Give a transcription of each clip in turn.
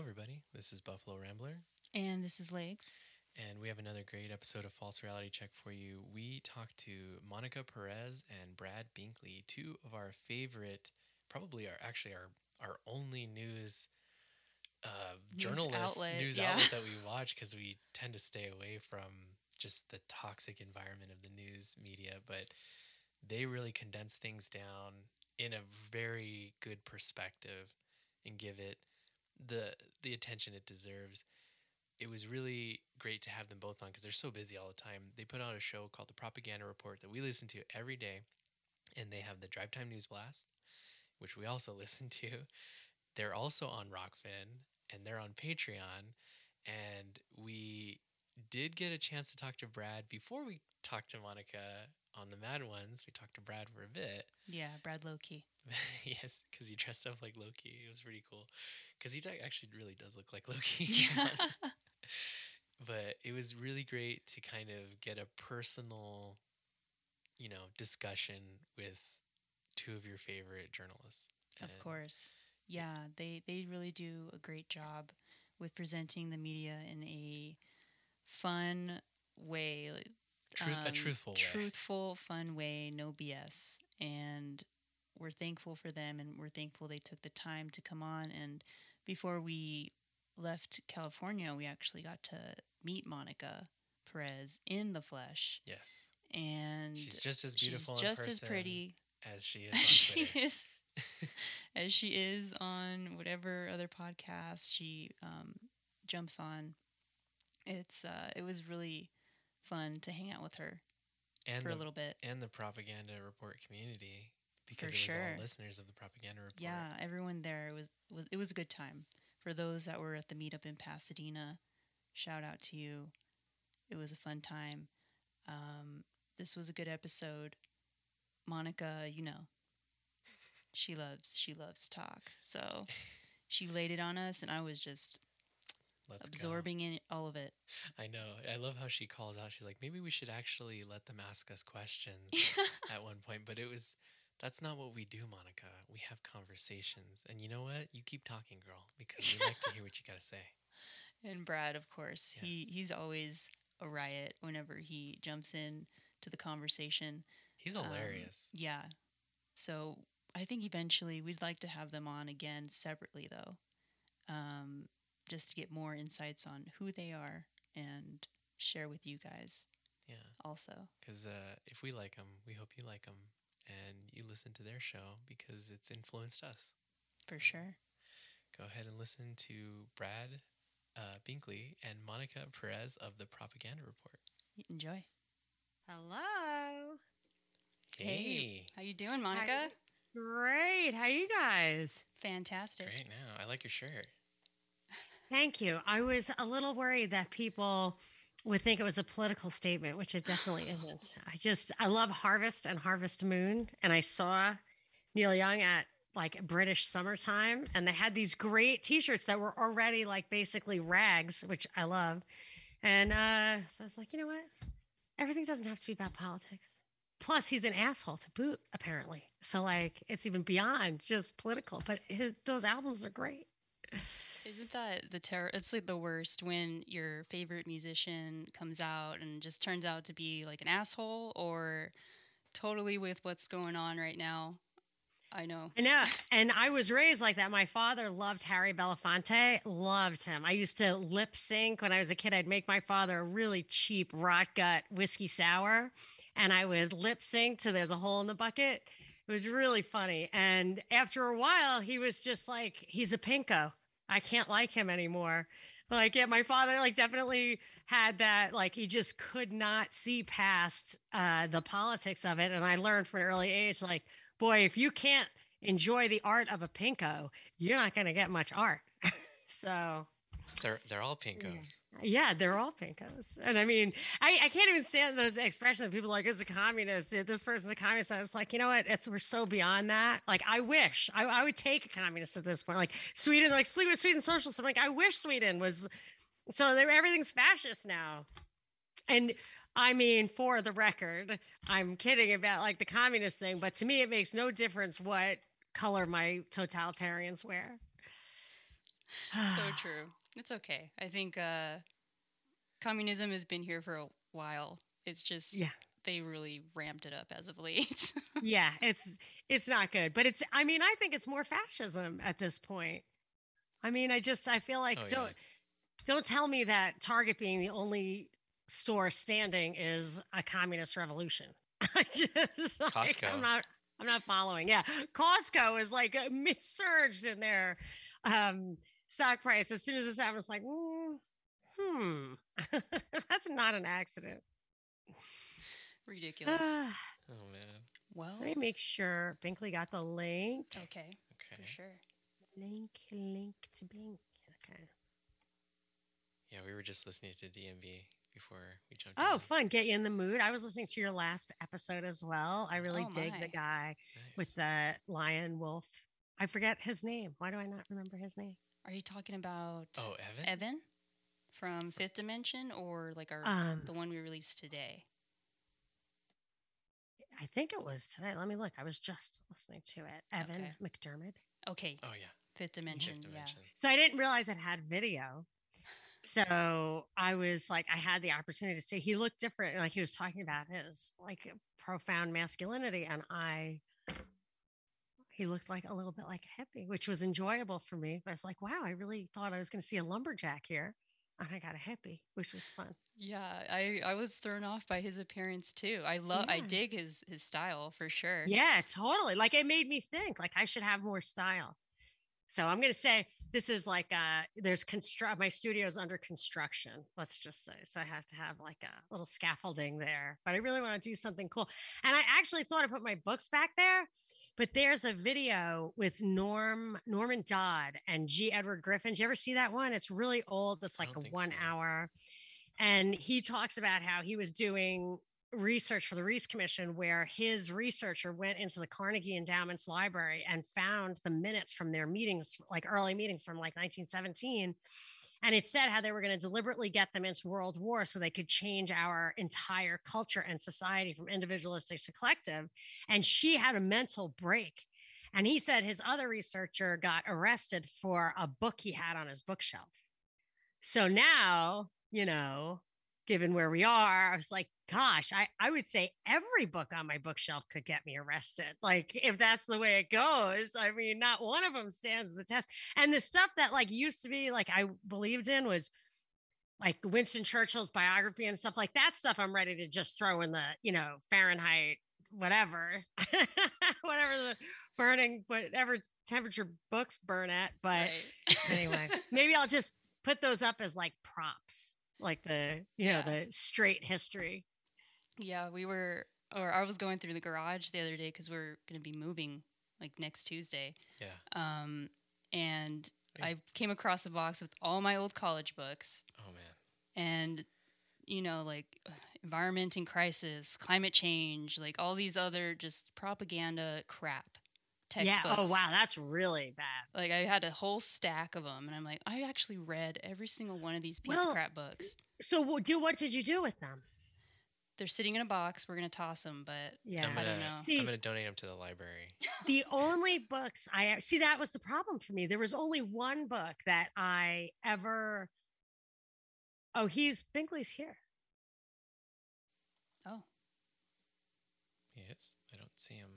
everybody. This is Buffalo Rambler. And this is Legs. And we have another great episode of False Reality Check for you. We talked to Monica Perez and Brad Binkley, two of our favorite, probably our actually our our only news uh, News journalists, outlet, news yeah. outlet that we watch because we tend to stay away from just the toxic environment of the news media. But they really condense things down in a very good perspective and give it the the attention it deserves. It was really great to have them both on because they're so busy all the time. They put out a show called The Propaganda Report that we listen to every day, and they have the Drive Time News Blast, which we also listen to. They're also on Rokfin and they're on Patreon. And we did get a chance to talk to Brad before we talked to Monica on the Mad Ones. We talked to Brad for a bit. Yeah, Brad Loki. yes, because he dressed up like Loki. It was pretty cool. Because he actually really does look like Loki. Yeah. but it was really great to kind of get a personal, you know, discussion with two of your favorite journalists. of And course. Yeah, they they really do a great job with presenting the media in a fun way. Truth, a um, truthful way. truthful, fun way, no BS. And we're thankful for them and we're thankful they took the time to come on. And before we left California, we actually got to meet Monica Perez in the flesh. Yes. And She's just as beautiful just as pretty as she is she is as she is on whatever other podcast she um, jumps on. It's uh, it was really fun to hang out with her and for the, a little bit. and the propaganda report community because For it was sure. all listeners of the propaganda report. Yeah, everyone there was, was it was a good time. For those that were at the meetup in Pasadena, shout out to you. It was a fun time. Um, this was a good episode. Monica, you know, she loves she loves talk. So she laid it on us, and I was just Let's go. absorbing in all of it. I know. I love how she calls out. She's like, maybe we should actually let them ask us questions at one point. But it was, that's not what we do, Monica. We have conversations. And you know what? You keep talking, girl, because we like to hear what you got to say. and Brad, of course, he he's always a riot whenever he jumps in to the conversation. He's Um, hilarious. Yeah. So I think eventually we'd like to have them on again separately, though, um, just to get more insights on who they are and share with you guys yeah. also. Because uh, if we like them, we hope you like them. And you listen to their show because it's influenced us. For So sure. Go ahead and listen to Brad uh, Binkley and Monica Perez of the Propaganda Report. Enjoy. Hello. Hey. How you doing, Monica? Great. How you guys? Fantastic. Great now. I like your shirt. Thank you. I was a little worried that people would think it was a political statement, which it definitely isn't. I just I love Harvest and Harvest Moon, and I saw Neil Young at like British summertime, and they had these great T-shirts that were already like basically rags, which I love. And uh, so I was like, you know what? Everything doesn't have to be about politics. Plus, he's an asshole to boot, apparently. So like, it's even beyond just political. But his, those albums are great. Isn't that the terror? It's like the worst when your favorite musician comes out and just turns out to be like an asshole or totally with what's going on right now. I know. I know. And I was raised like that. My father loved Harry Belafonte, loved him. I used to lip sync when I was a kid. I'd make my father a really cheap rot gut whiskey sour and I would lip sync to There's a Hole in the Bucket. It was really funny. And after a while, he was just like, he's a pinko. I can't like him anymore. Like, yeah, my father like definitely had that. Like, he just could not see past uh, the politics of it. And I learned from an early age, like, boy, if you can't enjoy the art of a pinko, you're not going to get much art. so, They're they're all pinkos. yeah, they're all pinkos. And I mean, I, I can't even stand those expressions. Of people like, it's a communist. This person's a communist. I was like, you know what? It's we're so beyond that. Like, I wish I, I would take a communist at this point. Like Sweden, like Sweden, Sweden socialists. I'm like, I wish Sweden was so they everything's fascist now. And I mean, for the record, I'm kidding about like the communist thing, but to me, it makes no difference what color my totalitarians wear. so true. It's okay. I think uh, communism has been here for a while. It's just Yeah. they really ramped it up as of late. yeah, it's it's not good. But it's I mean, I think it's more fascism at this point. I mean, I just I feel like Oh, don't don't tell me that Target being the only store standing is a communist revolution. I just like, Costco. I'm not I'm not following. Yeah. Costco is like uh, mi- surged in there. um stock price as soon as this happened. It's like, mm, hmm, that's not an accident. Ridiculous. Ah, Oh man. well, let me make sure Binkley got the link. okay, Okay. for sure. Link, link to Bink. Okay. Yeah, we were just listening to DMB before we jumped. Oh, in. fun. Get you in the mood. I was listening to your last episode as well. I really Oh, dig my. the guy with the lion wolf. I forget his name. Why do I not remember his name? Are you talking about Oh, Evan. Evan from Fifth Dimension or like our Um, the one we released today? I think it was today. Let me look. I was just listening to it. Evan Okay. McDermott. Okay, Oh yeah. Fifth Dimension. Fifth Yeah. Dimension. So I didn't realize it had video. So I was like, I had the opportunity to see he looked different. Like he was talking about his like profound masculinity. And I, he looked like a little bit like a hippie, which was enjoyable for me. But I was like, wow, I really thought I was going to see a lumberjack here. And I got a hippie, which was fun. Yeah, I I was thrown off by his appearance too. I love I dig his his style for sure. Yeah, totally. Like it made me think like I should have more style. So I'm going to say this is like uh there's construct my studio is under construction, let's just say. So I have to have like a little scaffolding there. But I really want to do something cool. And I actually thought I put my books back there, but there's a video with Norm Norman Dodd and G Edward Griffin. Did you ever see that one? It's really old. It's like a one so. hour. And he talks about how he was doing research for the Reece Commission, where his researcher went into the Carnegie Endowment's library and found the minutes from their meetings, like early meetings from like 1917. And it said how they were going to deliberately get them into World War so they could change our entire culture and society from individualistic to collective. And she had a mental break. And he said his other researcher got arrested for a book he had on his bookshelf. So now, you know, given where we are, I was like, gosh, I, I would say every book on my bookshelf could get me arrested. Like, if that's the way it goes, I mean, not one of them stands the test. And the stuff that like used to be like I believed in was like Winston Churchill's biography and stuff like that stuff. I'm ready to just throw in the, you know, Fahrenheit, whatever, whatever the burning, whatever temperature books burn at. But Right. anyway, maybe I'll just put those up as like props, like the you know Yeah. the straight history. Yeah, we were, or I was going through the garage the other day because we're going to be moving like next Tuesday. Yeah. Um, and I came across a box with all my old college books Oh man. and, you know, like environment and crisis, climate change, like all these other just propaganda crap textbooks. Yeah. Oh wow, that's really bad. Like I had a whole stack of them, and I'm like, I actually read every single one of these piece Well- of crap books. So do what did you do with them? They're sitting in a box. We're gonna toss them, but Yeah. I'm I gonna, don't know. See- I'm gonna donate them to the library. the only books I see that was the problem for me. There was only one book that I ever. Oh, he's Binkley's here. oh, He is. I don't see him.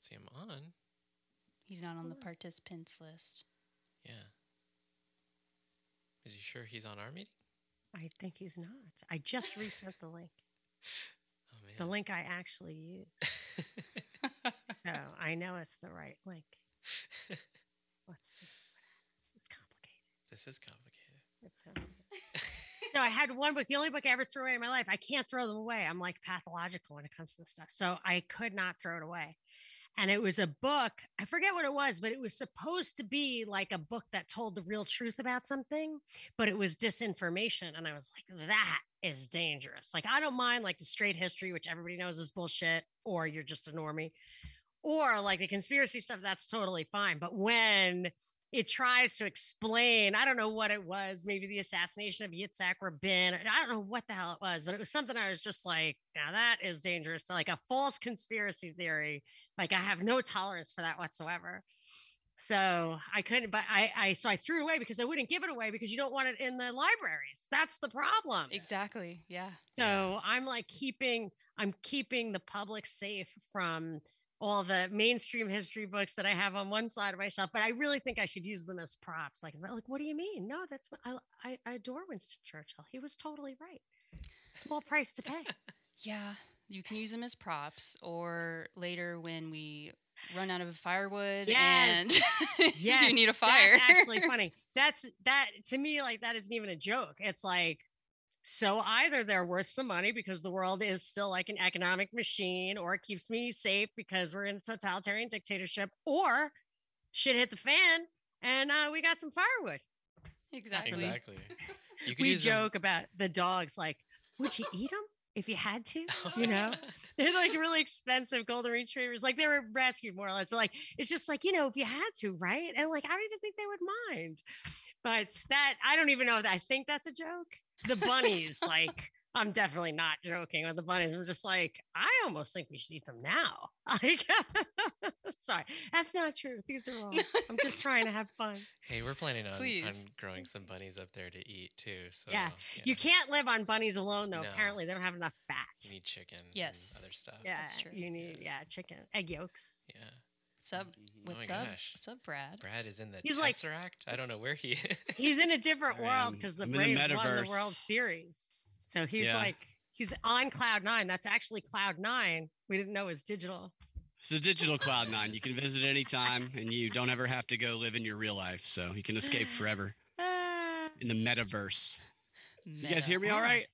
I don't see him on. he's not on the participants list. Yeah. Is he sure he's on our meeting? I think he's not. I just resent the link. Oh The link I actually used. So I know it's the right link. Let's see. This is complicated. this is complicated. It's complicated. so I had one book, the only book I ever threw away in my life. I can't throw them away. I'm like pathological when it comes to this stuff. So I could not throw it away. And it was a book, I forget what it was, but it was supposed to be like a book that told the real truth about something, but it was disinformation. And I was like, that is dangerous. Like, I don't mind like the straight history, which everybody knows is bullshit, or you're just a normie, or like the conspiracy stuff, that's totally fine. But when it tries to explain, I don't know what it was, maybe the assassination of Yitzhak Rabin. I don't know what the hell it was, but it was something I was just like, now that is dangerous. Like a false conspiracy theory. Like I have no tolerance for that whatsoever. So I couldn't, but I, I, so I threw it away because I wouldn't give it away because you don't want it in the libraries. That's the problem. Exactly. Yeah. So I'm like keeping, I'm keeping the public safe from all the mainstream history books that I have on one side of my shelf, but I really think I should use them as props. Like, like, what do you mean? No, that's what I, I, I adore Winston Churchill. He was totally right. Small price to pay. Yeah. You can use them as props or later when we run out of firewood Yes. and Yes, you need a fire. That's actually funny. That's that to me, like that isn't even a joke. It's like so either they're worth some money because the world is still like an economic machine, or it keeps me safe because we're in a totalitarian dictatorship, or shit hit the fan and uh, we got some firewood. exactly. Exactly. You could We use 'em- joke about the dogs, like, would you eat them if you had to? You know, they're like really expensive golden retrievers. Like they were rescued more or less. But like it's just like, you know, if you had to, right? And like I don't even think they would mind. But that I don't even know that I think that's a joke. The bunnies, like I'm definitely not joking with the bunnies. I'm just like, I almost think we should eat them now. Like sorry, that's not true. These are all I'm just trying to have fun. Hey, we're planning on, on Please. growing some bunnies up there to eat too. So Yeah, You can't live on bunnies alone though. No. Apparently they don't have enough fat. You need chicken. Yes. And other stuff. Yeah, That's true. you need yeah, chicken, egg yolks. Yeah. What's up? Mm-hmm. Oh What's up? gosh. What's up, Brad? Brad is in the He's like- Tesseract. I don't know where he is. He's in a different I world because the I'm in the Braves won the World. Series. So he's Yeah. like he's on cloud nine. That's actually cloud nine. We didn't know it was digital. It's a digital cloud nine. You can visit anytime, and you don't ever have to go live in your real life. So you can escape forever in the metaverse. You guys hear me all right?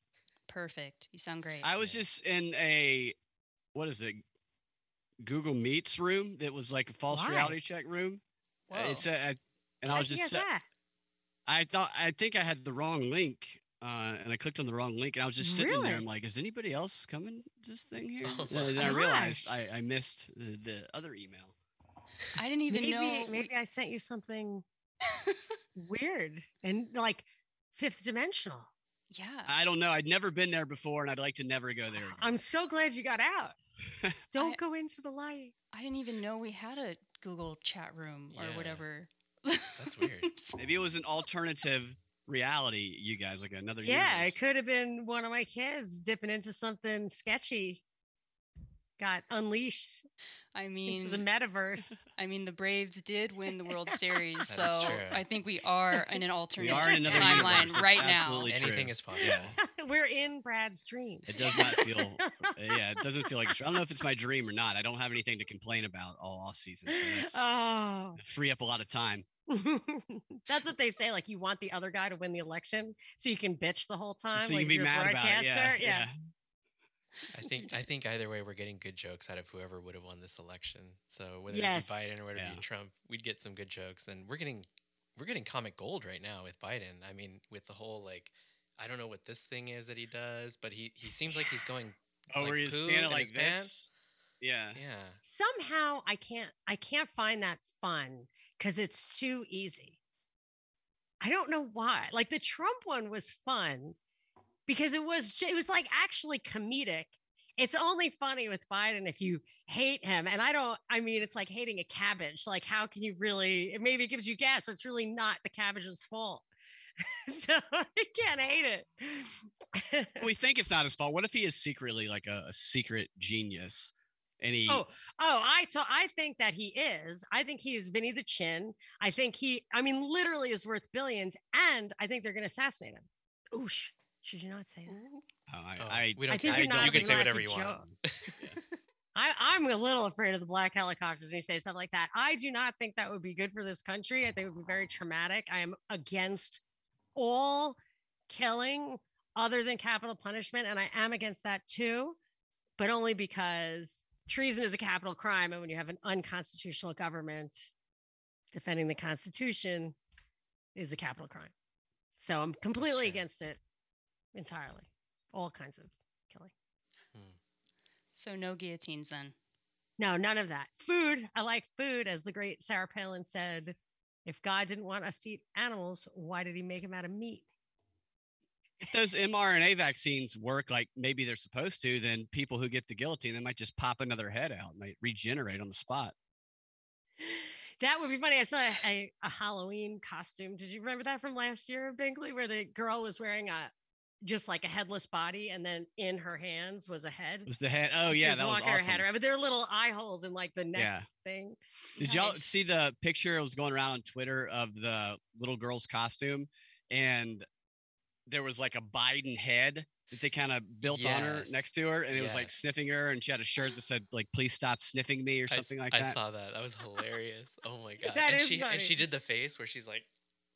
Perfect. You sound great. I was just in a what is it? Google Meets room that was like a false Why? reality check room. Uh, Whoa. It's a, a- and I was just get sa- I thought I think I had the wrong link. Uh, and I clicked on the wrong link, and I was just sitting there. Really? I'm like, "Is anybody else coming to this thing here?" Oh and then my I realized. I, I missed the, the other email. I didn't even maybe know. maybe I sent you something weird and like fifth dimensional. yeah. I don't know. I'd never been there before, and I'd like to never go there again. I'm so glad you got out. Don't I- go into the light. I didn't even know we had a Google chat room or Yeah. whatever. That's weird. Maybe it was an alternative reality. You guys like another. Yeah, universe. it could have been one of my kids dipping into something sketchy. Got unleashed I into the metaverse. I mean, the Braves did win the World Series, so true. I think we are in an alternate are in timeline right now. absolutely true. Anything is possible. Yeah. We're in Brad's dream. It does not feel. uh, yeah, it doesn't feel like. I don't know if it's my dream or not. I don't have anything to complain about all off season, so Oh, free up a lot of time. that's what they say. Like you want the other guy to win the election, so you can bitch the whole time. so you like can be mad about it. Yeah, broadcaster. yeah. I think I think either way we're getting good jokes out of whoever would have won this election. So whether Yes. it be Biden or whether it be Trump, we'd get some good jokes. And we're getting we're getting comic gold right now with Biden. I mean, with the whole like I don't know what this thing is that he does, but he he seems like he's going Oh, like where he's standing like his this. pants. Yeah. Yeah. Somehow I can't. I can't find that fun because it's too easy. I don't know why. Like the Trump one was fun because it was it was like actually comedic. It's only funny with Biden if you hate him. And I don't, I mean, it's like hating a cabbage. Like, how can you really, it maybe gives you gas, but it's really not the cabbage's fault. so you can't hate it. We think it's not his fault. What if he is secretly like a, a secret genius, and he? Oh, oh, I to- I think that he is. I think he is Vinny the Chin. I think he, I mean, literally is worth billions, and I think they're going to assassinate him. Oosh. Should you not say that? Mm-hmm. oh, I, Oh, I, we don't I think care. you're not you can say whatever you want. I, I'm a little afraid of the black helicopters when you say stuff like that. I do not think that would be good for this country. I think it would be very traumatic. I am against all killing other than capital punishment, and I am against that too, but only because treason is a capital crime. And when you have an unconstitutional government, defending the Constitution is a capital crime. So I'm completely against it entirely. All kinds of killing. Hmm. So no guillotines then. No, none of that. Food. I like food, as the great Sarah Palin said. If God didn't want us to eat animals, why did he make them out of meat? if those mRNA vaccines work like maybe they're supposed to, then people who get the guillotine, they might just pop another head out, might regenerate on the spot. That would be funny. I saw a, a, a Halloween costume. Did you remember that from last year, Binkley, where the girl was wearing a just like a headless body, and then in her hands was a head. Was the head? Oh She yeah, that was walking her awesome. head around, but there are little eye holes in like the neck Yeah. thing. Did y'all see the picture? It was going around on Twitter of the little girl's costume, and there was like a Biden head that they kind of built on her next to her, and it was like sniffing her, and she had a shirt that said like "Please stop sniffing me" or I s- something like I that. saw that. That was hilarious. Oh my god. That and is she funny. and she did the face where she's like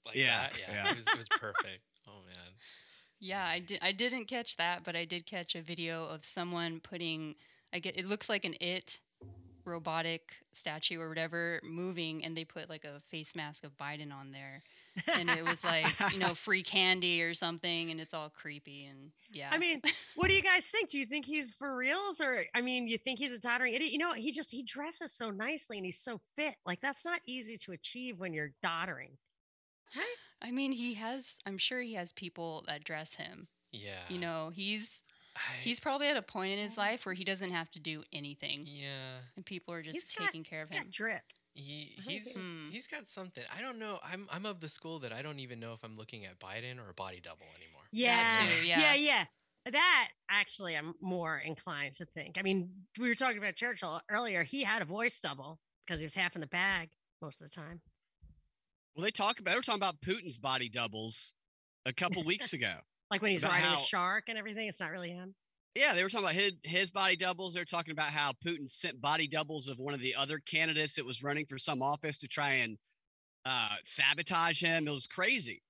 like Yeah, that. Yeah. yeah. It was it was perfect. Oh man. Yeah, I did. I didn't catch that, but I did catch a video of someone putting. I get. It looks like an it robotic statue or whatever moving, and they put like a face mask of Biden on there, and it was like you know free candy or something, and it's all creepy and yeah. I mean, what do you guys think? Do you think he's for reals, or I mean, you think he's a doddering idiot? You know, he just he dresses so nicely and he's so fit. Like that's not easy to achieve when you're doddering. I mean, he has. I'm sure he has people that dress him. Yeah. You know, he's I, he's probably at a point in his life where he doesn't have to do anything, yeah. and people are just He's got- taking care He's of him. got drip. He he's it's- Hmm. he's got something. I don't know. I'm I'm of the school that I don't even know if I'm looking at Biden or a body double anymore. Yeah, too, yeah, yeah. yeah. That actually, I'm more inclined to think. I mean, we were talking about Churchill earlier. He had a voice double because he was half in the bag most of the time. Well, they talk about they were talking about Putin's body doubles a couple weeks ago. Like when he's riding how- a shark and everything, it's not really him. Yeah, they were talking about his, his body doubles. They're talking about how Putin sent body doubles of one of the other candidates that was running for some office to try and uh, sabotage him. It was crazy.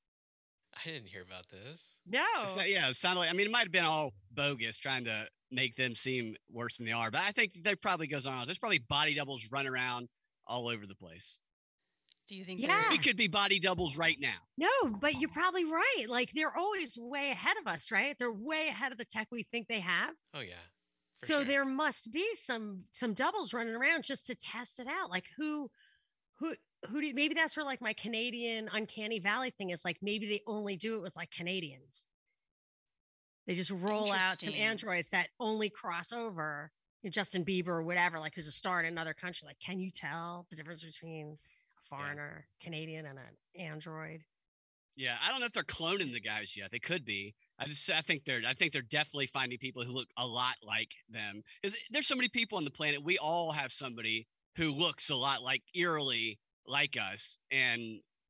I didn't hear about this. No, It's not- yeah, it sounded like, I mean, it might have been all bogus trying to make them seem worse than they are, but I think there probably goes on. There's probably body doubles running around all over the place. Do you think? Yeah. they're- We could be body doubles right now. no, but you're probably right. Like they're always way ahead of us, right? They're way ahead of the tech we think they have. Oh yeah. so sure. there must be some some doubles running around just to test it out. Like who who who do maybe that's where like my Canadian uncanny valley thing is like maybe they only do it with like Canadians. They just roll out some androids that only cross over you know, Justin Bieber or whatever, like who's a star in another country. Like, can you tell the difference between foreigner, Canadian, and an android? Yeah, I don't know if they're cloning the guys yet. They could be. I just I think they're I think they're definitely finding people who look a lot like them. Because there's so many people on the planet. We all have somebody who looks a lot like eerily like us, and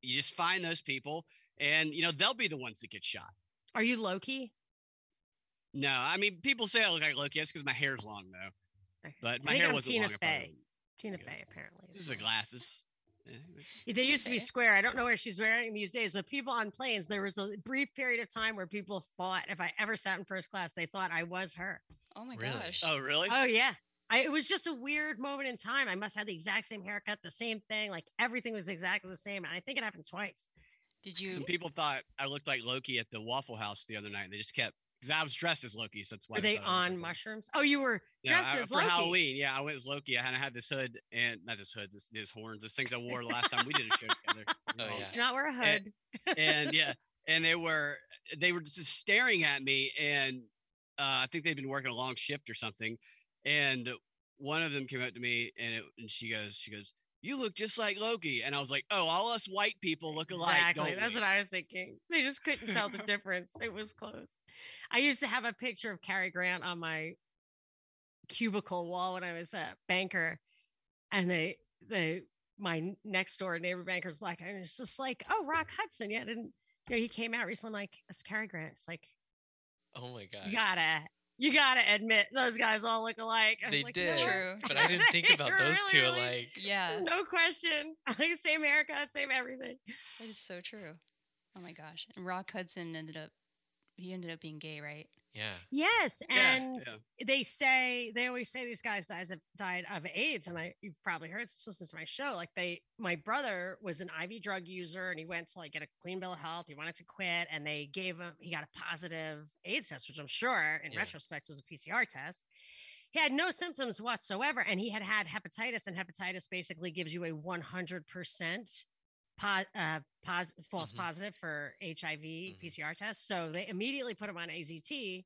you just find those people, and you know they'll be the ones that get shot. Are you Loki? No, I mean people say I look like Loki. That's because my hair's long though. But my hair I'm wasn't Tina long. if I were- Fey. Tina Yeah. Fey, apparently. This is is the glasses. Yeah, Yeah, They used to be square. I don't know where she's wearing these days, but people on planes, there was a brief period of time where people thought if I ever sat in first class, they thought I was her. Oh my Really? gosh. Oh really? Oh, yeah. I, it was just a weird moment in time. I must have the exact same haircut, the same thing. Like everything was exactly the same. And I think it happened twice. Did you? Some people thought I looked like Loki at the Waffle House the other night. And they just kept because I was dressed as Loki, so that's why. Were they thought I looked on mushrooms? Oh, you were Yeah, dressed I- as for Loki. Halloween. Yeah, I went as Loki. I had, I had this hood and not this hood, this, this horns, this things I wore the last time we did a show together. Oh, yeah. Do not wear a hood. and yeah, and they were they were just staring at me, and uh, I think they'd been working a long shift or something, and one of them came up to me and it, and she goes, she goes, "You look just like Loki," and I was like, "Oh, all us white people look alike." Exactly. don't That's we?" what I was thinking. They just couldn't tell the difference. It was close. I used to have a picture of Cary Grant on my cubicle wall when I was a banker, and they they my next door neighbor banker's black, and it's just like, oh, Rock Hudson. Yeah, I didn't you know he came out recently. I'm like, it's Cary Grant. It's like Oh my god. you gotta you gotta admit those guys all look alike. I was They like, did. "No, True. But I didn't think about those two really, really. alike. Yeah, No question. Like same haircut, same everything. that is so true. Oh my gosh. And Rock Hudson ended up. He ended up being gay, right? Yeah. Yes, and yeah. they say they always say these guys dies of, died of AIDS, and I you've probably heard this. Listen to my show. Like they, my brother was an IV drug user, and he went to like get a clean bill of health. He wanted to quit, and they gave him. He got a positive AIDS test, which I'm sure in Yeah. retrospect was a PCR test. He had no symptoms whatsoever, and he had had hepatitis, and hepatitis basically gives you a 100 percent po- uh, pos- false Mhm. positive for HIV Mhm. PCR test. So they immediately put him on AZT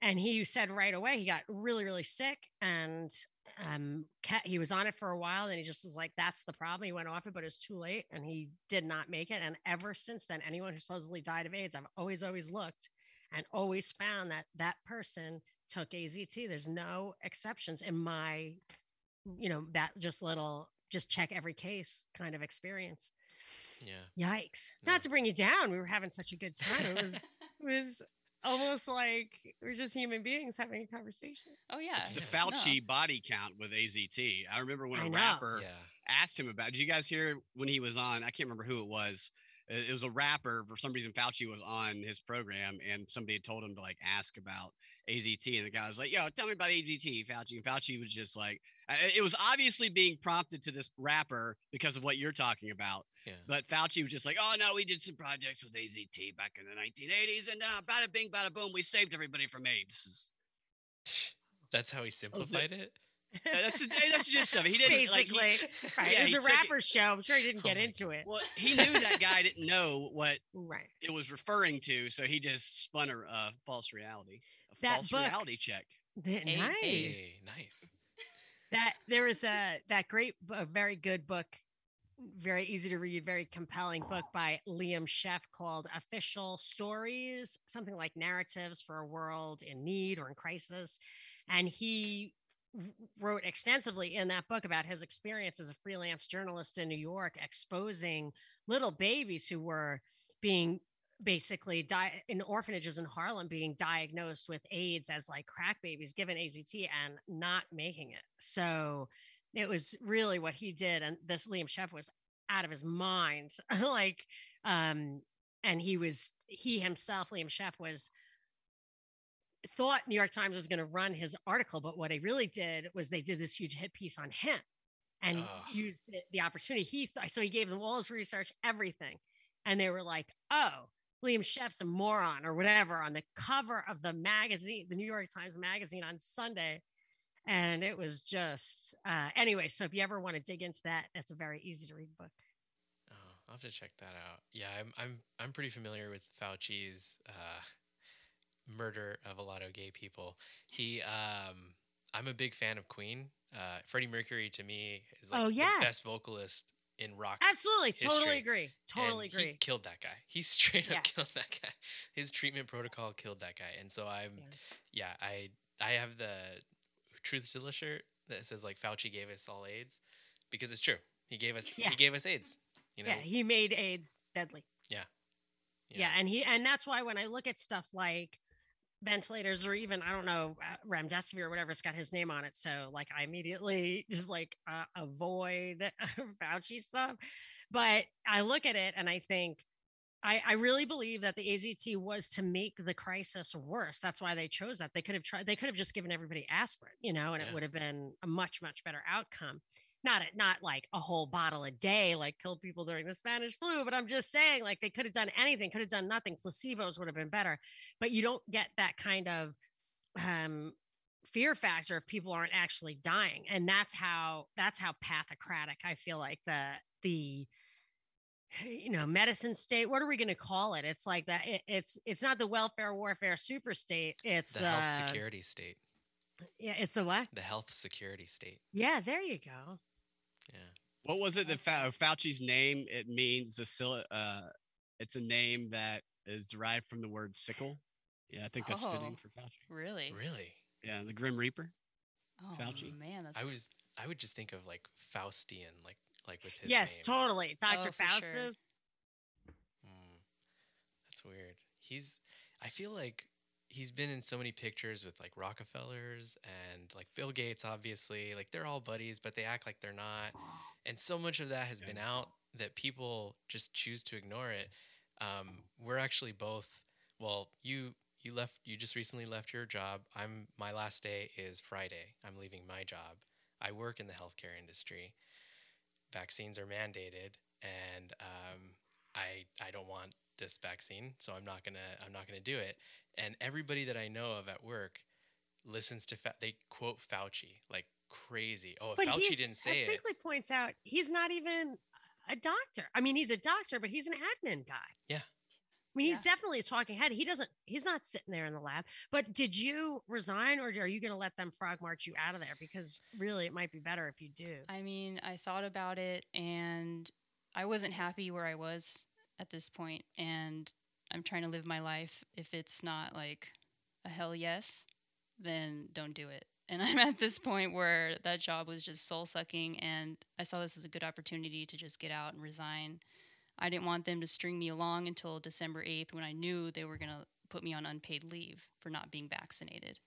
and he said right away he got really really sick and um ca- he was on it for a while and he just was like that's the problem he went off it but it's too late and he did not make it and ever since then anyone who supposedly died of aids i've always always looked and always found that that person took azt there's no exceptions in my you know that just little just check every case kind of experience Yeah. yikes Yeah. not to bring you down we were having such a good time it was it was almost like we're just human beings having a conversation Oh yeah. It's the Yeah. No. Fauci body count with AZT. I remember when a I know. rapper Yeah. asked him about. Did you guys hear when he was on? I can't remember who it was. It it was a rapper. For some reason, Fauci was on his program, and somebody had told him to like ask about AZT, and the guy was like, "Yo, tell me about AZT, Fauci." And Fauci was just like, it was obviously being prompted to this rapper because of what you're talking about. Yeah. But Fauci was just like, "Oh no, we did some projects with AZT back in the 1980s, and uh, bada bing, bada boom, we saved everybody from AIDS." That's how he simplified it. That's the, that's the gist of it. He didn't like, he- basically right yeah, it was a took it- rapper's show i'm sure he didn't Oh get my into it Well, he knew that guy didn't know what right it was referring to, so he just spun a uh, false reality, a That false book- reality check. Th- Hey, nice hey. Hey, nice. That there was a that great a very good book very easy to read very compelling book by liam sheff called official stories something like narratives for a world in need or in crisis. And he wrote extensively in that book about his experience as a freelance journalist in new york exposing little babies who were being basically di- in orphanages in Harlem being diagnosed with AIDS as like crack babies given AZT and not making it. So it was really what he did. And this Liam Sheff was out of his mind. like, um, and he was, he himself, Liam Sheff was thought New York Times was going to run his article, but what he really did was they did this huge hit piece on him and Ugh. used it, the opportunity. He th- so he gave them all his research, everything, and they were like, "Oh, Liam Sheff's a moron or whatever on the cover of the magazine, the New York Times magazine on Sunday. And it was just, uh, anyway. So if you ever want to dig into that, it's a very easy to read book. Oh, I'll have to check that out. Yeah, I'm I'm I'm pretty familiar with Fauci's uh, murder of a lot of gay people. He, um, I'm a big fan of Queen. Uh, Freddie Mercury to me is like Oh, yeah. the best vocalist in rock. Absolutely. Totally agree. Totally and agree. He killed that guy. He straight up Yeah. killed that guy. His treatment protocol killed that guy. And so I'm, Yeah. yeah, I I have the Truthzilla shirt that says like Fauci gave us all AIDS because it's true. He gave us Yeah. he gave us AIDS. You know. yeah. He made AIDS deadly. Yeah. Yeah. And he, and that's why when I look at stuff like, ventilators or even I don't know uh, remdesivir or whatever it's got his name on it so like I immediately just like uh, avoid Fauci stuff but I look at it and I think I, I really believe that the AZT was to make the crisis worse. That's why they chose that. They could have tried. They could have just given everybody aspirin, you know, and Yeah. it would have been a much much better outcome. Not a- not like a whole bottle a day, like killed people during the Spanish flu. But I'm just saying, like they could have done anything. Could have done nothing. Placebos would have been better. But you don't get that kind of um, fear factor if people aren't actually dying, and that's how that's how pathocratic I feel like the the you know medicine state what are we going to call it it's like that it, it's it's not the welfare warfare super state it's the the, health security state. yeah it's the what The health security state. yeah there you go Yeah. What was it that Fa- Fauci's name? It means the sil- uh, it's a name that is derived from the word sickle. Yeah, I think that's fitting Oh. for Fauci. Really? Really? Yeah, the Grim Reaper. Oh Fauci. man, that's I was I would just think of like Faustian, like like with his yes name. totally dr Oh, for sure. faustus Mm, that's weird. He's I feel like he's been in so many pictures with like Rockefellers and like Bill Gates obviously. Like they're all buddies, but they act like they're not. And so much of that has been out that people just choose to ignore it. Um, we're actually both well, you you left you just recently left your job. I'm my last day is Friday. I'm leaving my job. I work in the healthcare industry. Vaccines are mandated and um, I I don't want this vaccine, so I'm not gonna I'm not gonna do it. And everybody that I know of at work listens to Fa- they quote Fauci like crazy. Oh, but Fauci didn't as say it, Binkley points out he's not even a doctor i mean he's a doctor but he's an admin guy Yeah. I mean, he's definitely a talking head. He doesn't, he's not sitting there in the lab. But did you resign or are you going to let them frog march you out of there? Because really, it might be better if you do. I mean, I thought about it and I wasn't happy where I was at this point and I'm trying to live my life. If it's not like a hell yes, then don't do it. And I'm at this point where that job was just soul sucking and I saw this as a good opportunity to just get out and resign. I didn't want them to string me along until December 8th when I knew they were going to put me on unpaid leave for not being vaccinated.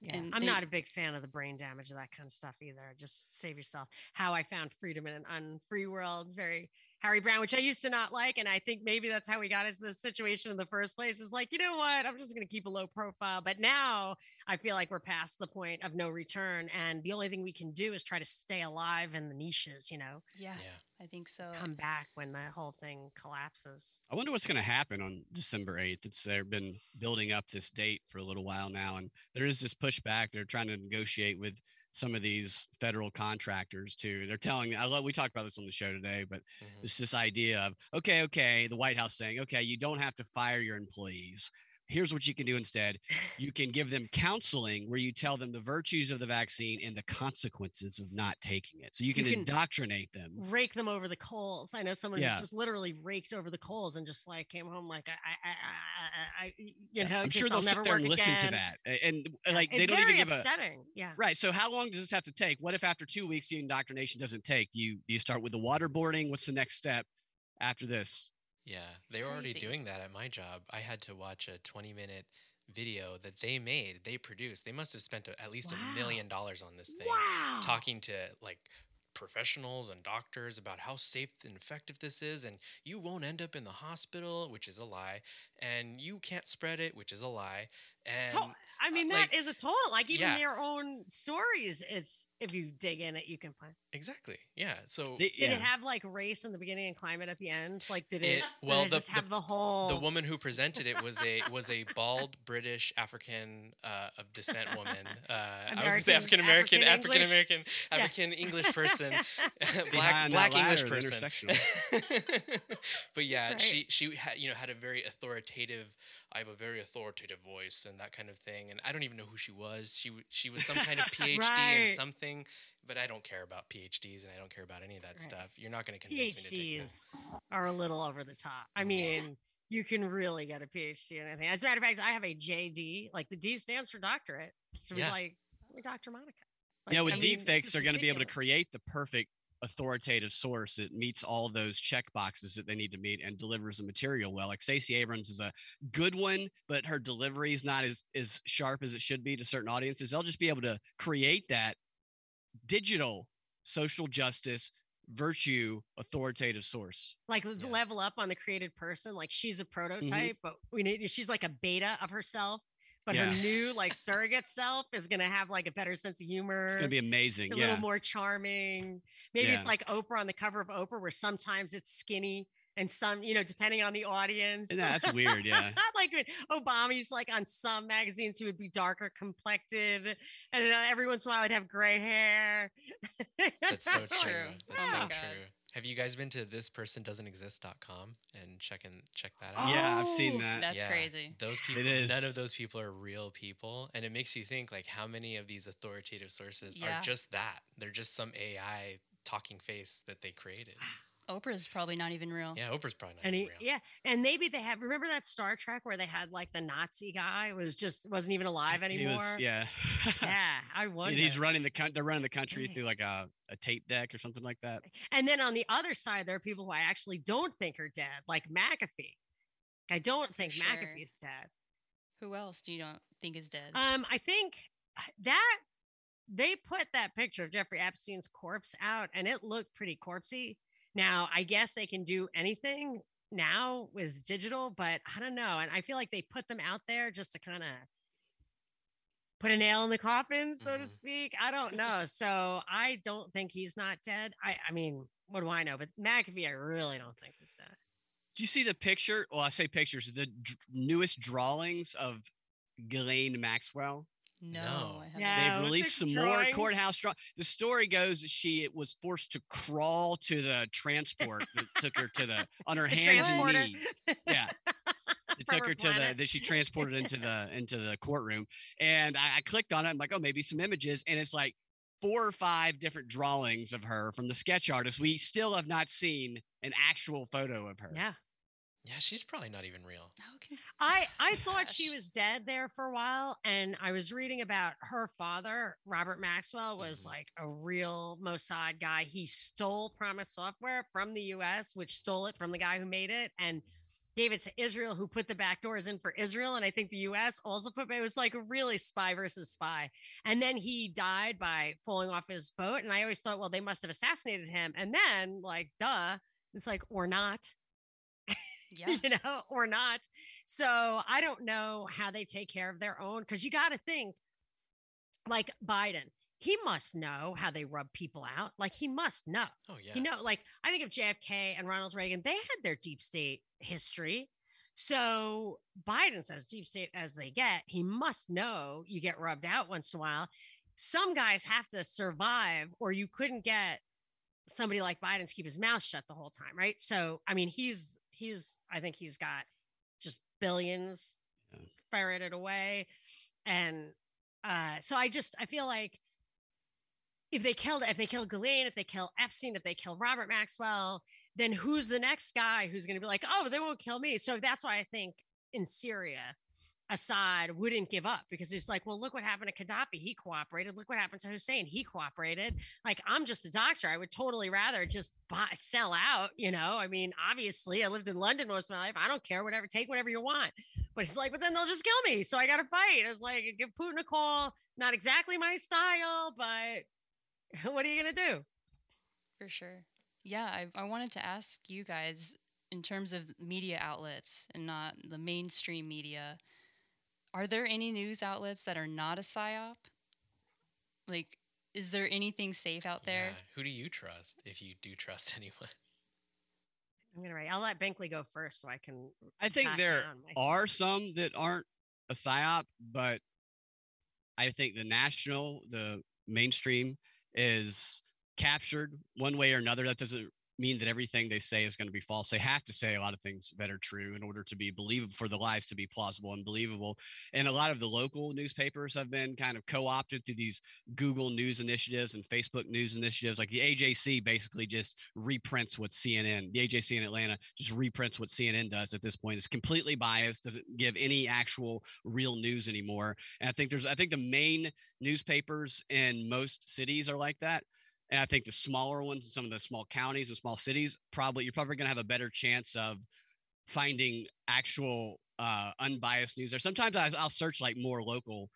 Yeah. and I'm they- not a big fan of the brain damage of that kind of stuff either. Just save yourself. How I found freedom in an unfree world, very Harry Browne, which I used to not like. And I think maybe that's how we got into this situation in the first place. Is like, you know what? I'm just going to keep a low profile. But now I feel like we're past the point of no return. And the only thing we can do is try to stay alive in the niches, you know, Yeah, Yeah. I think so. come back when the whole thing collapses. I wonder what's going to happen on December 8th. It's they've been building up this date for a little while now, and there is this pushback. They're trying to negotiate with some of these federal contractors too. They're telling I love we talked about this on the show today, but Mhm. it's this idea of okay, okay, the White House saying, okay, you don't have to fire your employees. Here's what you can do instead. You can give them counseling where you tell them the virtues of the vaccine and the consequences of not taking it. So you can, can- indoctrinate them. Rake them over the coals. I know someone Yeah. who just literally raked over the coals and just like came home like I, I, I, I, I you know, I'm sure I'll they'll sit never there and listen to that. And, like it's they don't even give a. Yeah. Right. So how long does this have to take? What if after two weeks the indoctrination doesn't take? Do you do you start with the waterboarding? What's the next step after this? Yeah, they were already Crazy. doing that at my job. I had to watch a 20 minute video that they made, they produced. They must have spent a, at least Wow. a million dollars on this thing, Wow. talking to like professionals and doctors about how safe and effective this is, and you won't end up in the hospital, which is a lie, and you can't spread it, which is a lie, and I mean, uh, that like- is a total like even Yeah. their own stories. It's if you dig in it, you can find. exactly, yeah. So They- Did yeah. it have like race in the beginning and climate at the end? Like, did it? It- did well, it the- just the- have the whole. the woman who presented it was a was a bald British African uh, of descent woman. Uh, I was gonna say African American, American, African American, African English person, black that black English person. but yeah, Right. she she had you know had a very authoritative. I have a very authoritative voice and that kind of thing. And I don't even know who she was. She she was some kind of PhD in something. But I don't care about PhDs and I don't care about any of that Right. stuff. You're not going to convince me to take this. PhDs are a little over the top. I mean, you can really get a PhD in anything. As a matter of fact, I have a JD. Like the D stands for doctorate. So Yeah. yeah. like, I'm Dr. Monica. yeah, with I mean, it's deepfakes, just they're going to be able to create the perfect authoritative source that meets all those check boxes that they need to meet and delivers the material well. Like Stacey Abrams is a good one, but her delivery is not as as sharp as it should be to certain audiences. They'll just be able to create that digital social justice virtue authoritative source. like Yeah. level up on the created person. Like she's a Mm-hmm. prototype, but we need she's like a beta of herself. But Yeah. her new like surrogate self is gonna have like a better sense of humor. It's going to be amazing. a Yeah. little more charming. Maybe Yeah. it's like Oprah on the cover of Oprah, where sometimes it's skinny and some, you know, depending on the audience. Yeah, that's weird. Yeah. like Obama used like on some magazines, he would be darker complected, and every once in a while he'd have gray hair. That's so true. true. That's Oh so true. Have you guys been to thispersondoesn'texist.com and check and check that out? Yeah, I've seen Oh, that. That's Yeah. crazy. Those people, is. none of those people are real people, and it makes you think like how many of these authoritative sources Yeah. are just that? They're just some AI talking face that they created. Oprah's probably not even real. Yeah, Oprah's probably not and even he, real. yeah, and maybe they have. Remember that Star Trek where they had like the Nazi guy was just wasn't even alive He anymore. was, yeah. yeah, I And wonder. he's running the country. They're running the country through like a, a tape deck or something like that. And then on the other side, there are people who I actually don't think are dead, like McAfee. I don't think sure. McAfee's dead. Who else do you don't think is dead? Um, I think that they put that picture of Jeffrey Epstein's corpse out, and it looked pretty corpsey. Now, I guess they can do anything now with digital, but I don't know. And I feel like they put them out there just to kind of put a nail in the coffin, so to Mhm. speak. I don't know. So I don't think he's not dead. I, I mean, what do I know? But McAfee, I really don't think he's dead. Do you see the picture? Well, I say pictures. The dr- newest drawings of Ghislaine Maxwell. No, no. I haven't. Yeah. They've what's the released some more courthouse draw. The story goes that she it was forced to crawl to the transport that took her to the on her The hands and knees. Yeah, it took her to the that she transported into the into the courtroom, and I, I clicked on it. I'm like, oh, maybe some images, and it's like four or five different drawings of her from the sketch artist. We still have not seen an actual photo of her. Yeah. Yeah, she's probably not even real. Okay. I I thought she was dead there for a while, and I was reading about her father, Robert Maxwell, was Mhm. like a real Mossad guy. He stole PROMIS software from the U.S., which stole it from the guy who made it, and gave it to Israel, who put the back doors in for Israel, and I think the U.S. also put. It was like really spy versus spy, and then he died by falling off his boat, and I always thought, well, they must have assassinated him, and then like, duh, it's like or not. Yeah. you know, or not. So I don't know how they take care of their own because you got to think like Biden, he must know how they rub people out. Like he must know. Oh yeah. You know, like I think of JFK and Ronald Reagan, they had their deep state history. So Biden's as deep state as they get. He must know you get rubbed out once in a while. Some guys have to survive, or you couldn't get somebody like Biden to keep his mouth shut the whole time, right? So I mean, he's he's I think he's got just billions Yeah. ferreted away. And uh so I just I feel like if they killed if they kill Ghislaine, if they kill Epstein, if they kill Robert Maxwell, then who's the next guy who's going to be like, oh, they won't kill me? So that's why I think in Syria, Assad wouldn't give up because he's like, well, look what happened to Gaddafi. He cooperated. Look what happened to Hussein. He cooperated. Like, I'm just a doctor. I would totally rather just buy, sell out. You know, I mean, obviously, I lived in London most of my life. I don't care. Whatever, take whatever you want. But he's like, but then they'll just kill me. So I got to fight. It's like, give Putin a call. Not exactly my style, but what are you going to do? For sure. Yeah, I, I wanted to ask you guys in terms of media outlets and not the mainstream media, are there any news outlets that are not a psyop? Like, is there anything safe out there? Yeah. Who do you trust if you do trust anyone? I'm going to write. I'll let Binkley go first so I can. I think there are some that aren't a psyop, but I think the national, the mainstream is captured one way or another. That doesn't mean that everything they say is going to be false. They have to say a lot of things that are true in order to be believable, for the lies to be plausible and believable. And a lot of the local newspapers have been kind of co opted through these Google News initiatives and Facebook News initiatives. Like the AJC basically just reprints what CNN, the AJC in Atlanta, just reprints what CNN does at this point. It's completely biased, doesn't give any actual real news anymore. And I think there's, I think the main newspapers in most cities are like that. And I think the smaller ones, some of the small counties and small cities, probably you're probably going to have a better chance of finding actual uh, unbiased news there. Sometimes I, I'll search like more local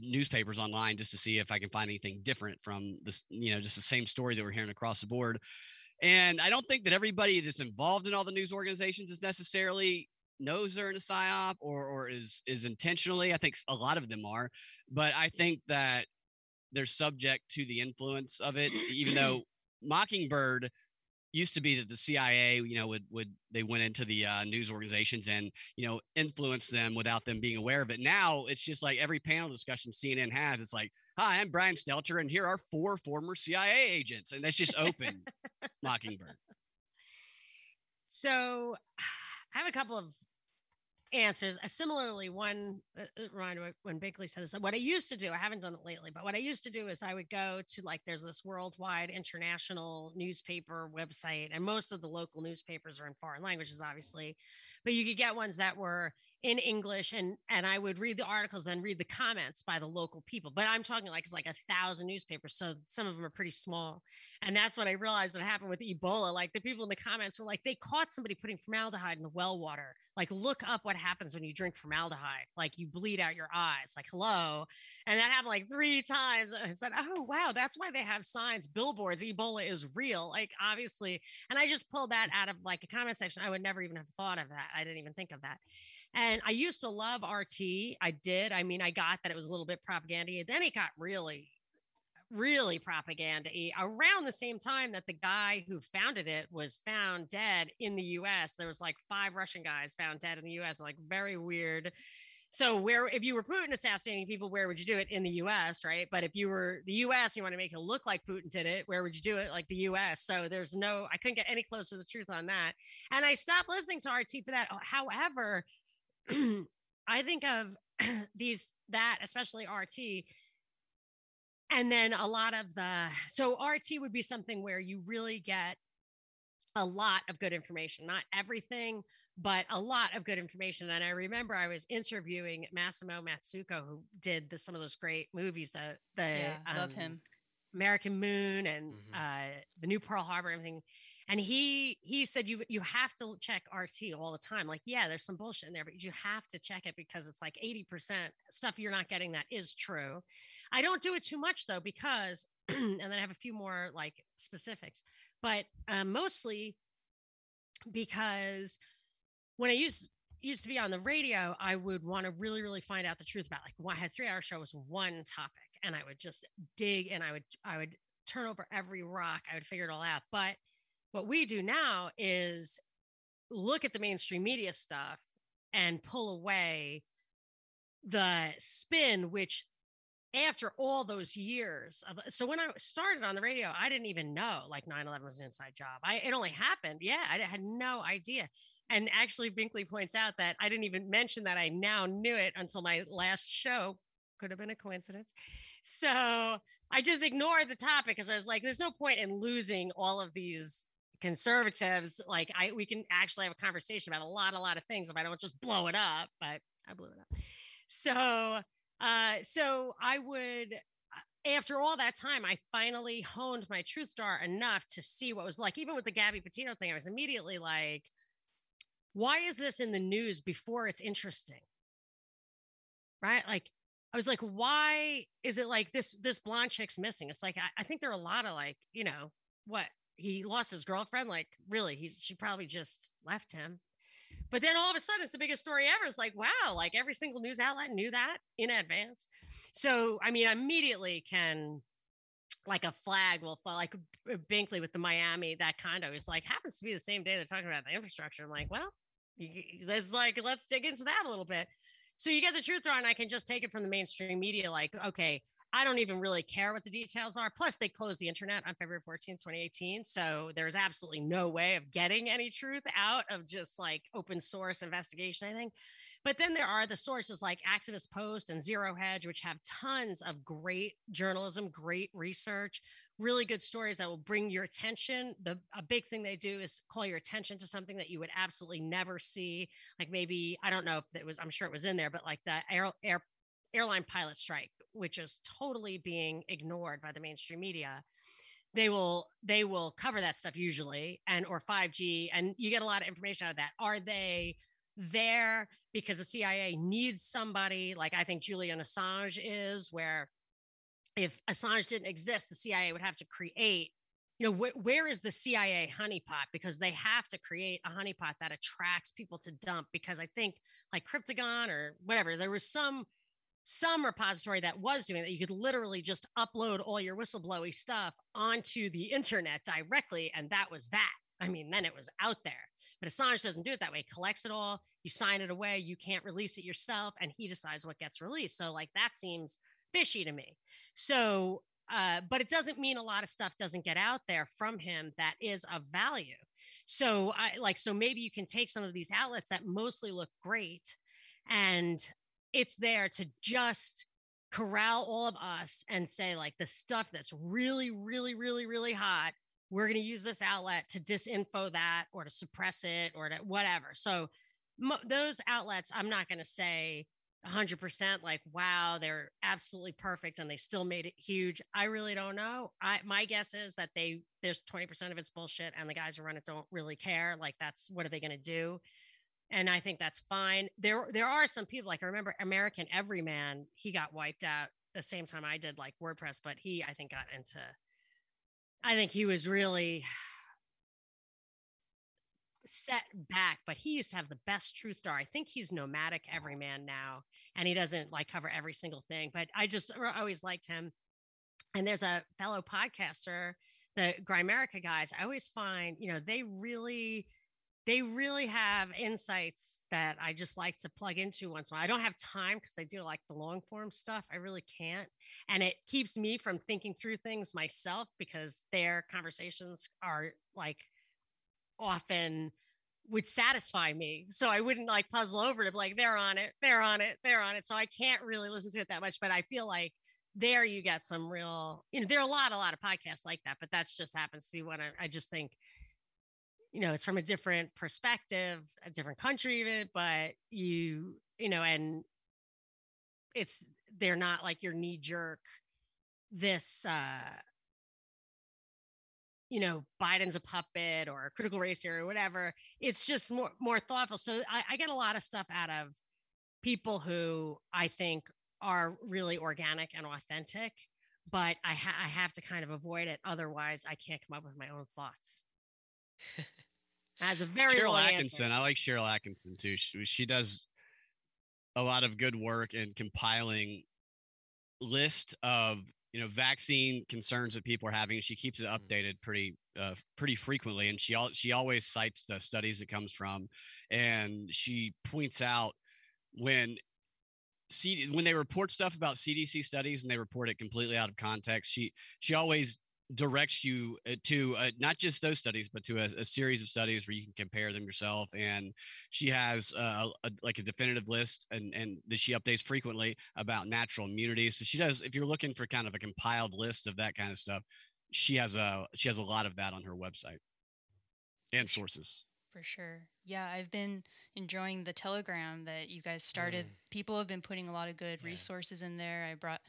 newspapers online just to see if I can find anything different from this, you know, just the same story that we're hearing across the board. And I don't think that everybody that's involved in all the news organizations is necessarily knows they're in a psyop or or is is intentionally. I think a lot of them are, but I think that they're subject to the influence of it, even though Mockingbird used to be that the CIA, you know, would would they went into the uh, news organizations and you know influence them without them being aware of it. Now it's just like every panel discussion CNN has. It's like, "Hi, I'm Brian Stelter, and here are four former CIA agents," and that's just open Mockingbird. So I have a couple of answers. Uh, similarly, one uh, uh, when Binkley said this. What I used to do, I haven't done it lately, but what I used to do is I would go to like there's this worldwide international newspaper website, and most of the local newspapers are in foreign languages, obviously, but you could get ones that were in English, and and I would read the articles, then read the comments by the local people. But I'm talking like it's like a thousand newspapers, so some of them are pretty small. And that's what I realized what happened with Ebola. Like the people in the comments were like, they caught somebody putting formaldehyde in the well water. Like, look up what happens when you drink formaldehyde. Like, you bleed out your eyes. Like, hello. And that happened like three times. I said, oh, wow, that's why they have signs, billboards. Ebola is real. Like, obviously. And I just pulled that out of like a comment section. I would never even have thought of that. I didn't even think of that. And I used to love RT. I did. I mean, I got that it was a little bit propaganda. Then it got really really propaganda around the same time that the guy who founded it was found dead in the US. There was like five Russian guys found dead in the US, like very weird. So where if you were Putin assassinating people, where would you do it in the US, right? But if you were the US, you want to make it look like Putin did it, where would you do it like the US? So there's no I couldn't get any closer to the truth on that. And I stopped listening to RT for that. However, I think of these that especially RT and then a lot of the so RT would be something where you really get a lot of good information, not everything, but a lot of good information. And I remember I was interviewing Massimo Mazzucco, who did the, some of those great movies, the, the yeah, love um, him. American Moon and Mhm. uh, the new Pearl Harbor and everything. And he he said you you have to check RT all the time. Like, yeah, there's some bullshit in there, but you have to check it because it's like 80% stuff you're not getting that is true. I don't do it too much though, because and then I have a few more like specifics, but um, mostly because when I used used to be on the radio, I would want to really, really find out the truth about like when I had three hour show was one topic and I would just dig and I would I would turn over every rock. I would figure it all out. But what we do now is look at the mainstream media stuff and pull away the spin, which after all those years of, so when I started on the radio, I didn't even know like 9-11 was an inside job. I it only happened. Yeah, I had no idea. And actually, Binkley points out that I didn't even mention that I now knew it until my last show. Could have been a coincidence. So I just ignored the topic because I was like, there's no point in losing all of these conservatives. Like I we can actually have a conversation about a lot, a lot of things if I don't just blow it up, but I blew it up. So uh so I would after all that time, I finally honed my truth star enough to see what was like, even with the Gabby Petito thing, I was immediately like, why is this in the news before it's interesting? Right? Like, I was like, why is it like this? This blonde chick's missing. It's like I, I think there are a lot of like, you know, what he lost his girlfriend. Like, really, he she probably just left him. But then all of a sudden, it's the biggest story ever. It's like, wow, like every single news outlet knew that in advance. So, I mean, immediately can, like a flag will fly, like Binkley with the Miami, that condo is like, happens to be the same day they're talking about the infrastructure. I'm like, well, there's like, let's dig into that a little bit. So you get the truth on, I can just take it from the mainstream media, like, okay, I don't even really care what the details are. Plus, they closed the internet on February 14th, 2018. So there's absolutely no way of getting any truth out of just like open source investigation, I think. But then there are the sources like Activist Post and Zero Hedge, which have tons of great journalism, great research, really good stories that will bring your attention. The a big thing they do is call your attention to something that you would absolutely never see. Like maybe I don't know if it was, I'm sure it was in there, but like the air, air airline pilot strike, which is totally being ignored by the mainstream media they will they will cover that stuff usually and or 5g and you get a lot of information out of that. Are they there because the cia needs somebody? Like i think julian assange is where if assange didn't exist the cia would have to create you know wh- where is the cia honeypot? Because they have to create a honeypot that attracts people to dump because i think like cryptagon or whatever there was some some repository that was doing that. You could literally just upload all your whistleblowy stuff onto the internet directly and that was that. I mean then it was out there. But assange doesn't do it that way. He collects it all. You sign it away. You can't release it yourself and he decides what gets released. So like that seems fishy to me. So uh, but it doesn't mean a lot of stuff doesn't get out there from him that is of value. So i like so maybe you can take some of these outlets that mostly look great and it's there to just corral all of us and say like the stuff that's really really really really hot we're going to use this outlet to disinfo that or to suppress it or to whatever. So mo- those outlets i'm not going to say 100% like wow they're absolutely perfect and they still made it huge. I really don't know. I my guess is that they there's 20% of it's bullshit and the guys who run it don't really care like that's what are they going to do and I think that's fine. There, there are some people like I remember American Everyman. He got wiped out the same time I did, like WordPress, but he I think got into. I think he was really set back, but he used to have the best truth star. I think he's nomadic everyman now, and he doesn't like cover every single thing. But I just always liked him. And there's a fellow podcaster, the Grimerica guys. I always find, you know, they really they really have insights that I just like to plug into once in a while. I don't have time because I do like the long form stuff. I really can't. And it keeps me from thinking through things myself because their conversations are like often would satisfy me. So I wouldn't like puzzle over to like, they're on it, they're on it, they're on it. So I can't really listen to it that much, but I feel like there you get some real, you know, there are a lot, a lot of podcasts like that, but that's just happens to be one I, I just think, you know, it's from a different perspective, a different country even, but you, you know, and it's, they're not like your knee jerk, this, uh, you know, Biden's a puppet or a critical race theory or whatever. It's just more more thoughtful. So I, I get a lot of stuff out of people who I think are really organic and authentic, but I, ha- I have to kind of avoid it. Otherwise, I can't come up with my own thoughts. As a very Sharyl Attkisson. answer. I like Sharyl Attkisson too. She, she does a lot of good work in compiling list of you know vaccine concerns that people are having. She keeps it Mm. updated pretty uh, pretty frequently, and she al- she always cites the studies it comes from, and she points out when. C- when they report stuff about CDC studies and they report it completely out of context, she she always directs you uh, to uh, not just those studies, but to a, a series of studies where you can compare them yourself. And she has uh, a, like a definitive list, and and that she updates frequently about natural immunity. So she does. If you're looking for kind of a compiled list of that kind of stuff, she has a she has a lot of that on her website and sources. For sure. Yeah, I've been enjoying the Telegram that you guys started. Mm. People have been putting a lot of good Yeah. resources in there. I brought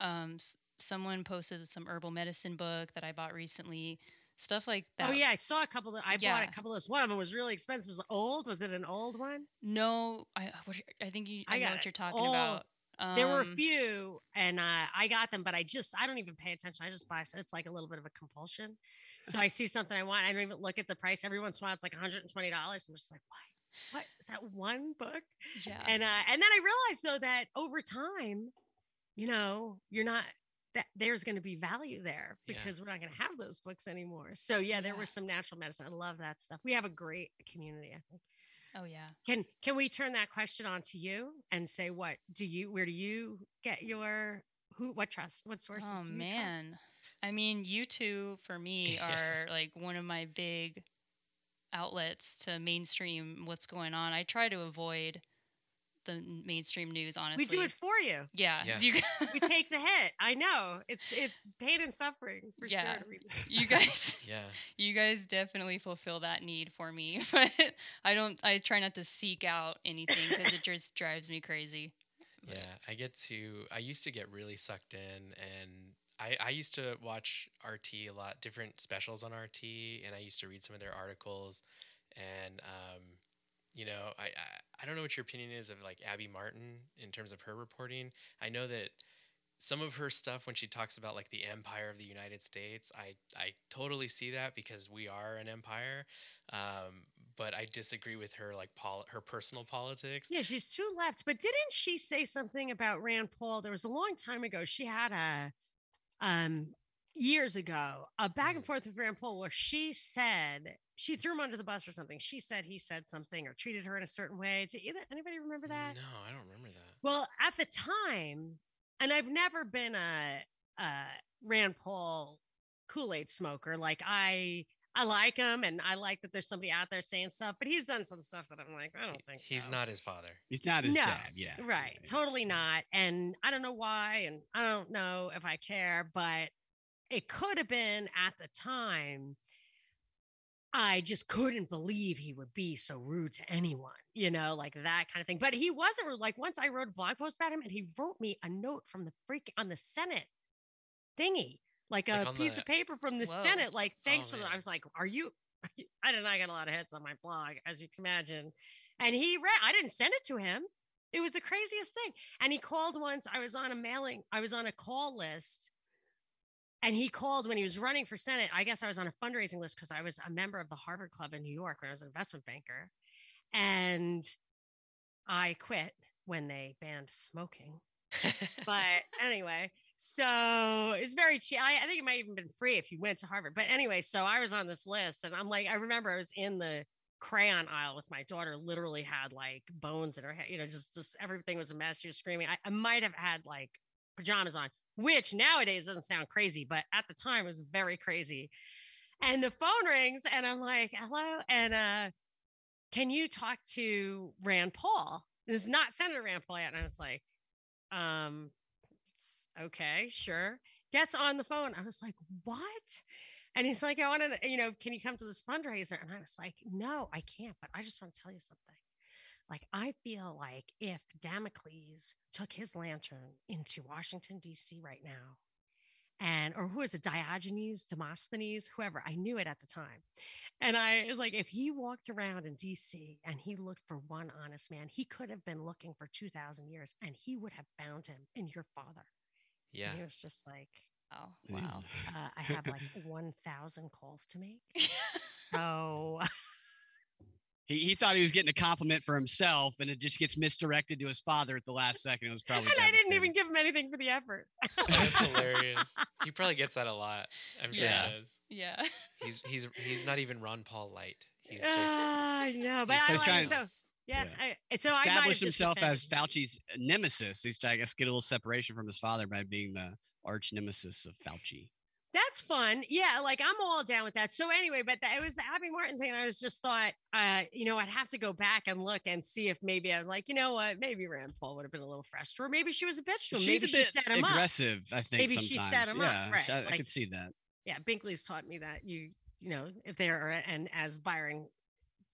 um someone posted some herbal medicine book that I bought recently. Stuff like that. Oh yeah, I saw a couple of. I bought a couple of those. One of them was really expensive. It Was old? Was it an old one? No, I what, I think you I I, know what you're talking Old. about. there were a Um, few, and uh, I got them, but I just I don't even pay attention. I just buy. So it's like a little bit of a compulsion. So I see something I want. I don't even look at the price. Every once in a while, it's like 120 dollars. I'm just like, why? What is that one book? Yeah. And uh, and then I realized though that over time, you know, you're not that there's going to be value there Yeah. because we're not going to have those books anymore. So yeah, there Yeah. was some natural medicine. I love that stuff. We have a great community. I think. oh yeah. Can can we turn that question on to you and say what do you where do you get your who what trust what sources? Oh do you trust? man. I mean, you two for me are like one of my big outlets to mainstream what's going on. I try to avoid the mainstream news, honestly. We do it for you. Yeah. Yeah. You, We take the hit. I know it's it's pain and suffering for Yeah. sure. We- you guys Yeah. you guys definitely fulfill that need for me. But I don't I try not to seek out anything because it just drives me crazy. But- Yeah, I get to. I used to get really sucked in, and I I used to watch RT a lot, different specials on RT, and I used to read some of their articles, and um, you know, I, I I don't know what your opinion is of like Abby Martin in terms of her reporting. I know that some of her stuff when she talks about like the empire of the United States, I I totally see that because we are an empire. Um, but I disagree with her like pol- her personal politics. Yeah, she's too left. But didn't she say something about Rand Paul? There was a long time ago. She had a um years ago a back and Mhm. forth with Rand Paul where she said she threw him under the bus or something. She said he said something or treated her in a certain way. Did either anybody remember that? No, I don't remember that. Well, at the time, and I've never been a, a Rand Paul Kool Aid smoker. Like I, I like him, and I like that there's somebody out there saying stuff. But he's done some stuff that I'm like, I don't think he's so. not his father. He's not his No, dad. Yeah. right. yeah. Totally not. And I don't know why, and I don't know if I care, but it could have been at the time. I just couldn't believe he would be so rude to anyone, you know, like that kind of thing. But he wasn't rude. Like once I wrote a blog post about him and he wrote me a note from the freak on the Senate thingy, like a Like piece the- of paper from the Whoa. Senate. Like, oh, thanks Oh, for the, I was like, are you, I did not get a lot of hits on my blog, as you can imagine. And he read, I didn't send it to him. It was the craziest thing. And he called once. I was on a mailing, I was on a call list. And he called when he was running for Senate. I guess I was on a fundraising list because I was a member of the Harvard Club in New York when I was an investment banker. And I quit when they banned smoking. But anyway, so it's very cheap. I, I think it might even been free if you went to Harvard. But anyway, so I was on this list and I'm like, I remember I was in the crayon aisle with my daughter, literally had like bones in her head, you know, just just everything was a mess. She was screaming. I, I might have had like pajamas on, which nowadays doesn't sound crazy, but at the time it was very crazy. And the phone rings and I'm like, hello. And uh can you talk to Rand Paul? This is not Senator Rand Paul yet. And I was like, um, okay, sure. Gets on the phone. I was like, what? And he's like, I want to, you know, can you come to this fundraiser? And I was like, no, I can't, but I just want to tell you something. Like, I feel like if Damocles took his lantern into Washington, D.C. right now, and or who is it diogenes demosthenes whoever i knew it at the time and i was like if he walked around in dc and he looked for one honest man he could have been looking for 2000 years and he would have found him in your father Yeah. and he was just like Oh, wow. uh, i have like 1000 calls to make so He, he thought he was getting a compliment for himself, and it just gets misdirected to his father at the last second. It was probably. and i didn't even give him anything for the effort That's hilarious. He probably gets that a lot. I'm sure Yeah. he does. yeah. He's he's he's not even Ron Paul light. He's just Ah, I know but he's I like, trying- so yeah, Yeah. I, so I might have established just himself as offended. Fauci's nemesis. He's I guess get a little separation from his father by being the arch nemesis of Fauci. That's fun. Yeah, like I'm all down with that. So anyway, but that, it was the Abby Martin thing. And I was just thought, uh, you know, I'd have to go back and look and see if maybe I was like, you know what, maybe Rand Paul would have been a little fresher, or maybe she was a bitch to him. She's maybe a she bit set him up. aggressive, I think. Maybe she sometimes. set him up, yeah, right, I, I like- could see that. Yeah, Binkley's taught me that you, you know, if there are, and as Byron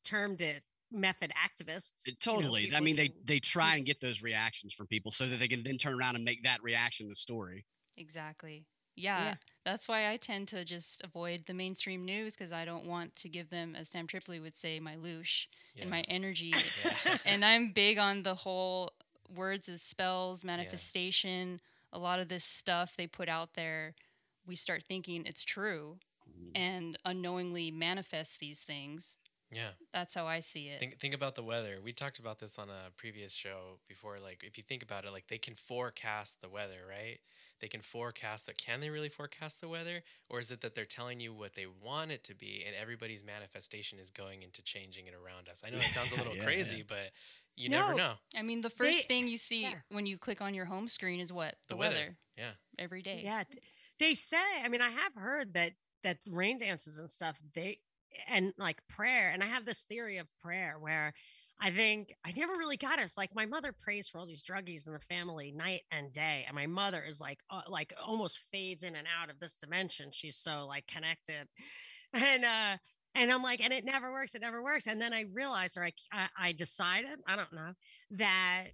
termed it, method activists. It- you know, totally. I people mean, they they try and get those reactions from people so that they can then turn around and make that reaction the story. Exactly. Yeah, that's why I tend to just avoid the mainstream news because I don't want to give them, as Sam Tripoli would say, my loosh yeah. and my energy. Yeah. and I'm big on the whole words as spells, manifestation. A lot of this stuff they put out there, we start thinking it's true and unknowingly manifest these things. yeah. That's how I see it. Think think about the weather. We talked about this on a previous show before. Like, if you think about it, like they can forecast the weather, right? They can forecast it. Can they really forecast the weather, or is it that they're telling you what they want it to be, and everybody's manifestation is going into changing it around us? I know it sounds a little Yeah, crazy, yeah. but you never know. I mean, the first They- thing you see yeah. when you click on your home screen is what? The The, weather. weather. Yeah. Every day. Yeah, they say. I mean, I have heard that that rain dances and stuff. They and like prayer. And I have this theory of prayer where I think I never really got it. It's like my mother prays for all these druggies in the family night and day, and my mother is like uh, like almost fades in and out of this dimension. She's so like connected, and uh. And I'm like, and it never works. It never works. And then I realized, or I, I, I decided, I don't know, that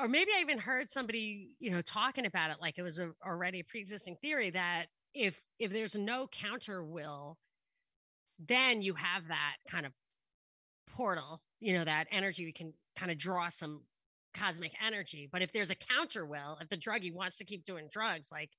or maybe I even heard somebody, you know, talking about it like it was a, already a pre-existing theory that if if there's no counter will, then you have that kind of portal, you know, that energy we can kind of draw some cosmic energy. But if there's a counter will, if the druggie wants to keep doing drugs, like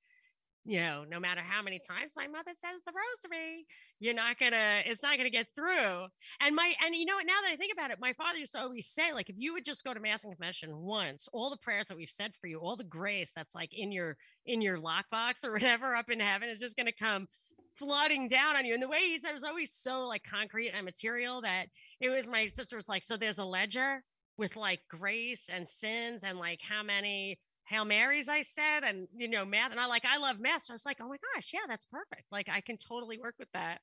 you know, no matter how many times my mother says the rosary, you're not gonna, it's not gonna get through. And my, and you know what, now that I think about it, my father used to always say, like, if you would just go to Mass and Confession once, all the prayers that we've said for you, all the grace that's like in your, in your lockbox or whatever up in heaven is just gonna come flooding down on you. And the way he said it was always so like concrete and material that it was my sister was like, so there's a ledger with like grace and sins and like how many Hail Marys, I said, and you know, math. And I like, I love math. So I was like, oh my gosh, yeah, that's perfect. Like I can totally work with that.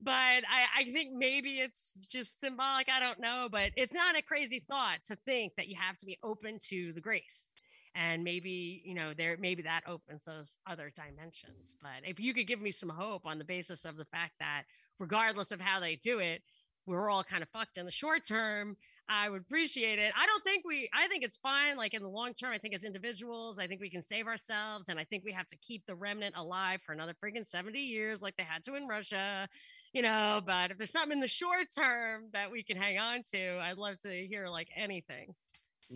But I, I think maybe it's just symbolic. I don't know, but it's not a crazy thought to think that you have to be open to the grace. And maybe, you know, there maybe that opens those other dimensions. But if you could give me some hope on the basis of the fact that regardless of how they do it, we're all kind of fucked in the short term. I would appreciate it. I don't think we, I think it's fine. Like in the long term, I think as individuals, I think we can save ourselves. And I think we have to keep the remnant alive for another freaking 70 years, like they had to in Russia, you know. But if there's something in the short term that we can hang on to, I'd love to hear like anything.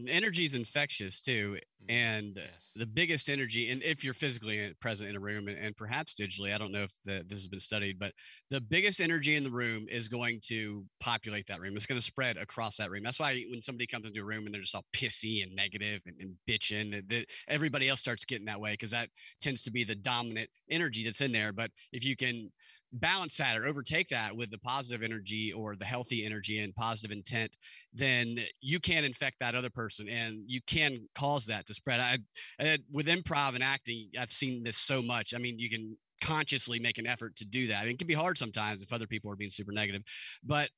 Energy is infectious too, Mm, and yes. the biggest energy, and if you're physically present in a room and, and perhaps digitally, I don't know if the, this has been studied, but the biggest energy in the room is going to populate that room. It's going to spread across that room. That's why when somebody comes into a room and they're just all pissy and negative and, and bitching, that everybody else starts getting that way because that tends to be the dominant energy that's in there. But if you can balance that or overtake that with the positive energy or the healthy energy and positive intent, then you can infect that other person and you can cause that to spread. I, I with improv and acting, I've seen this so much. I mean, you can consciously make an effort to do that. And it can be hard sometimes if other people are being super negative, but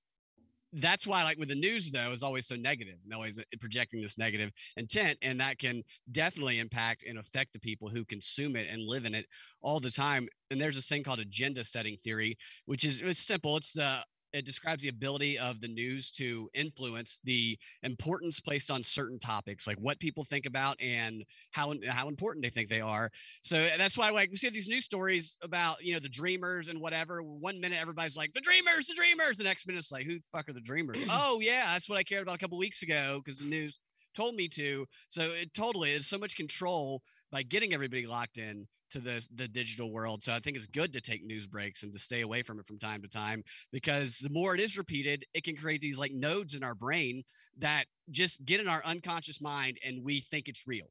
that's why like with the news though is always so negative and always uh, projecting this negative intent and that can definitely impact and affect the people who consume it and live in it all the time and there's this thing called agenda setting theory which is it's simple it's the it describes the ability of the news to influence the importance placed on certain topics, like what people think about and how how important they think they are. So that's why, like, we see these news stories about you know the Dreamers and whatever. One minute everybody's like the Dreamers, the Dreamers. The next minute it's like, who the fuck are the Dreamers? oh yeah, that's what I cared about a couple weeks ago because the news told me to. So it totally is so much control by getting everybody locked in to the the digital world. So I think it's good to take news breaks and to stay away from it from time to time because the more it is repeated, it can create these like nodes in our brain that just get in our unconscious mind and we think it's real.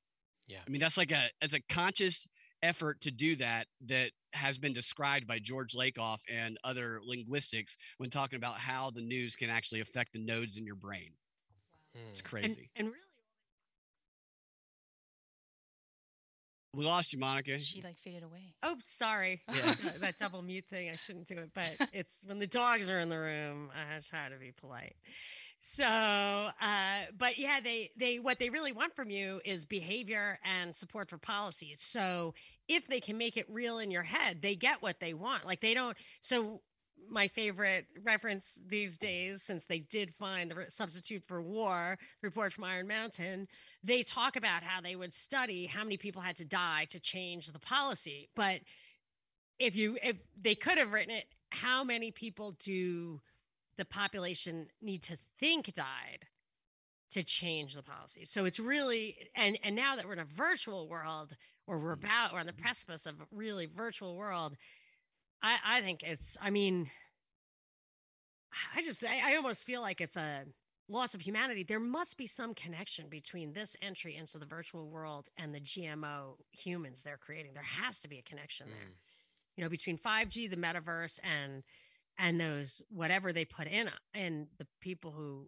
Yeah. I mean, that's like a as a conscious effort to do that that has been described by George Lakoff and other linguistics when talking about how the news can actually affect the nodes in your brain. Hmm. It's And, crazy. and really, we lost you, Monica. She like faded away. oh, sorry. Yeah. that, that double mute thing, I shouldn't do it, but it's when the dogs are in the room, I try to be polite. So, uh, but yeah, they they what they really want from you is behavior and support for policies. So, if they can make it real in your head, they get what they want. Like they don't. So, my favorite reference these days, since they did find the substitute for war, the report from Iron Mountain, they talk about how they would study how many people had to die to change the policy. But if you if they could have written it, how many people do the population need to think died to change the policy? So it's really and and now that we're in a virtual world, or we're hmm. about we're on the precipice of a really virtual world, I I think it's I mean I just I, I almost feel like it's a loss of humanity. There must be some connection between this entry into the virtual world and the GMO humans they're creating. There has to be a connection there Mm. you know between 5g the metaverse and and those whatever they put in and the people who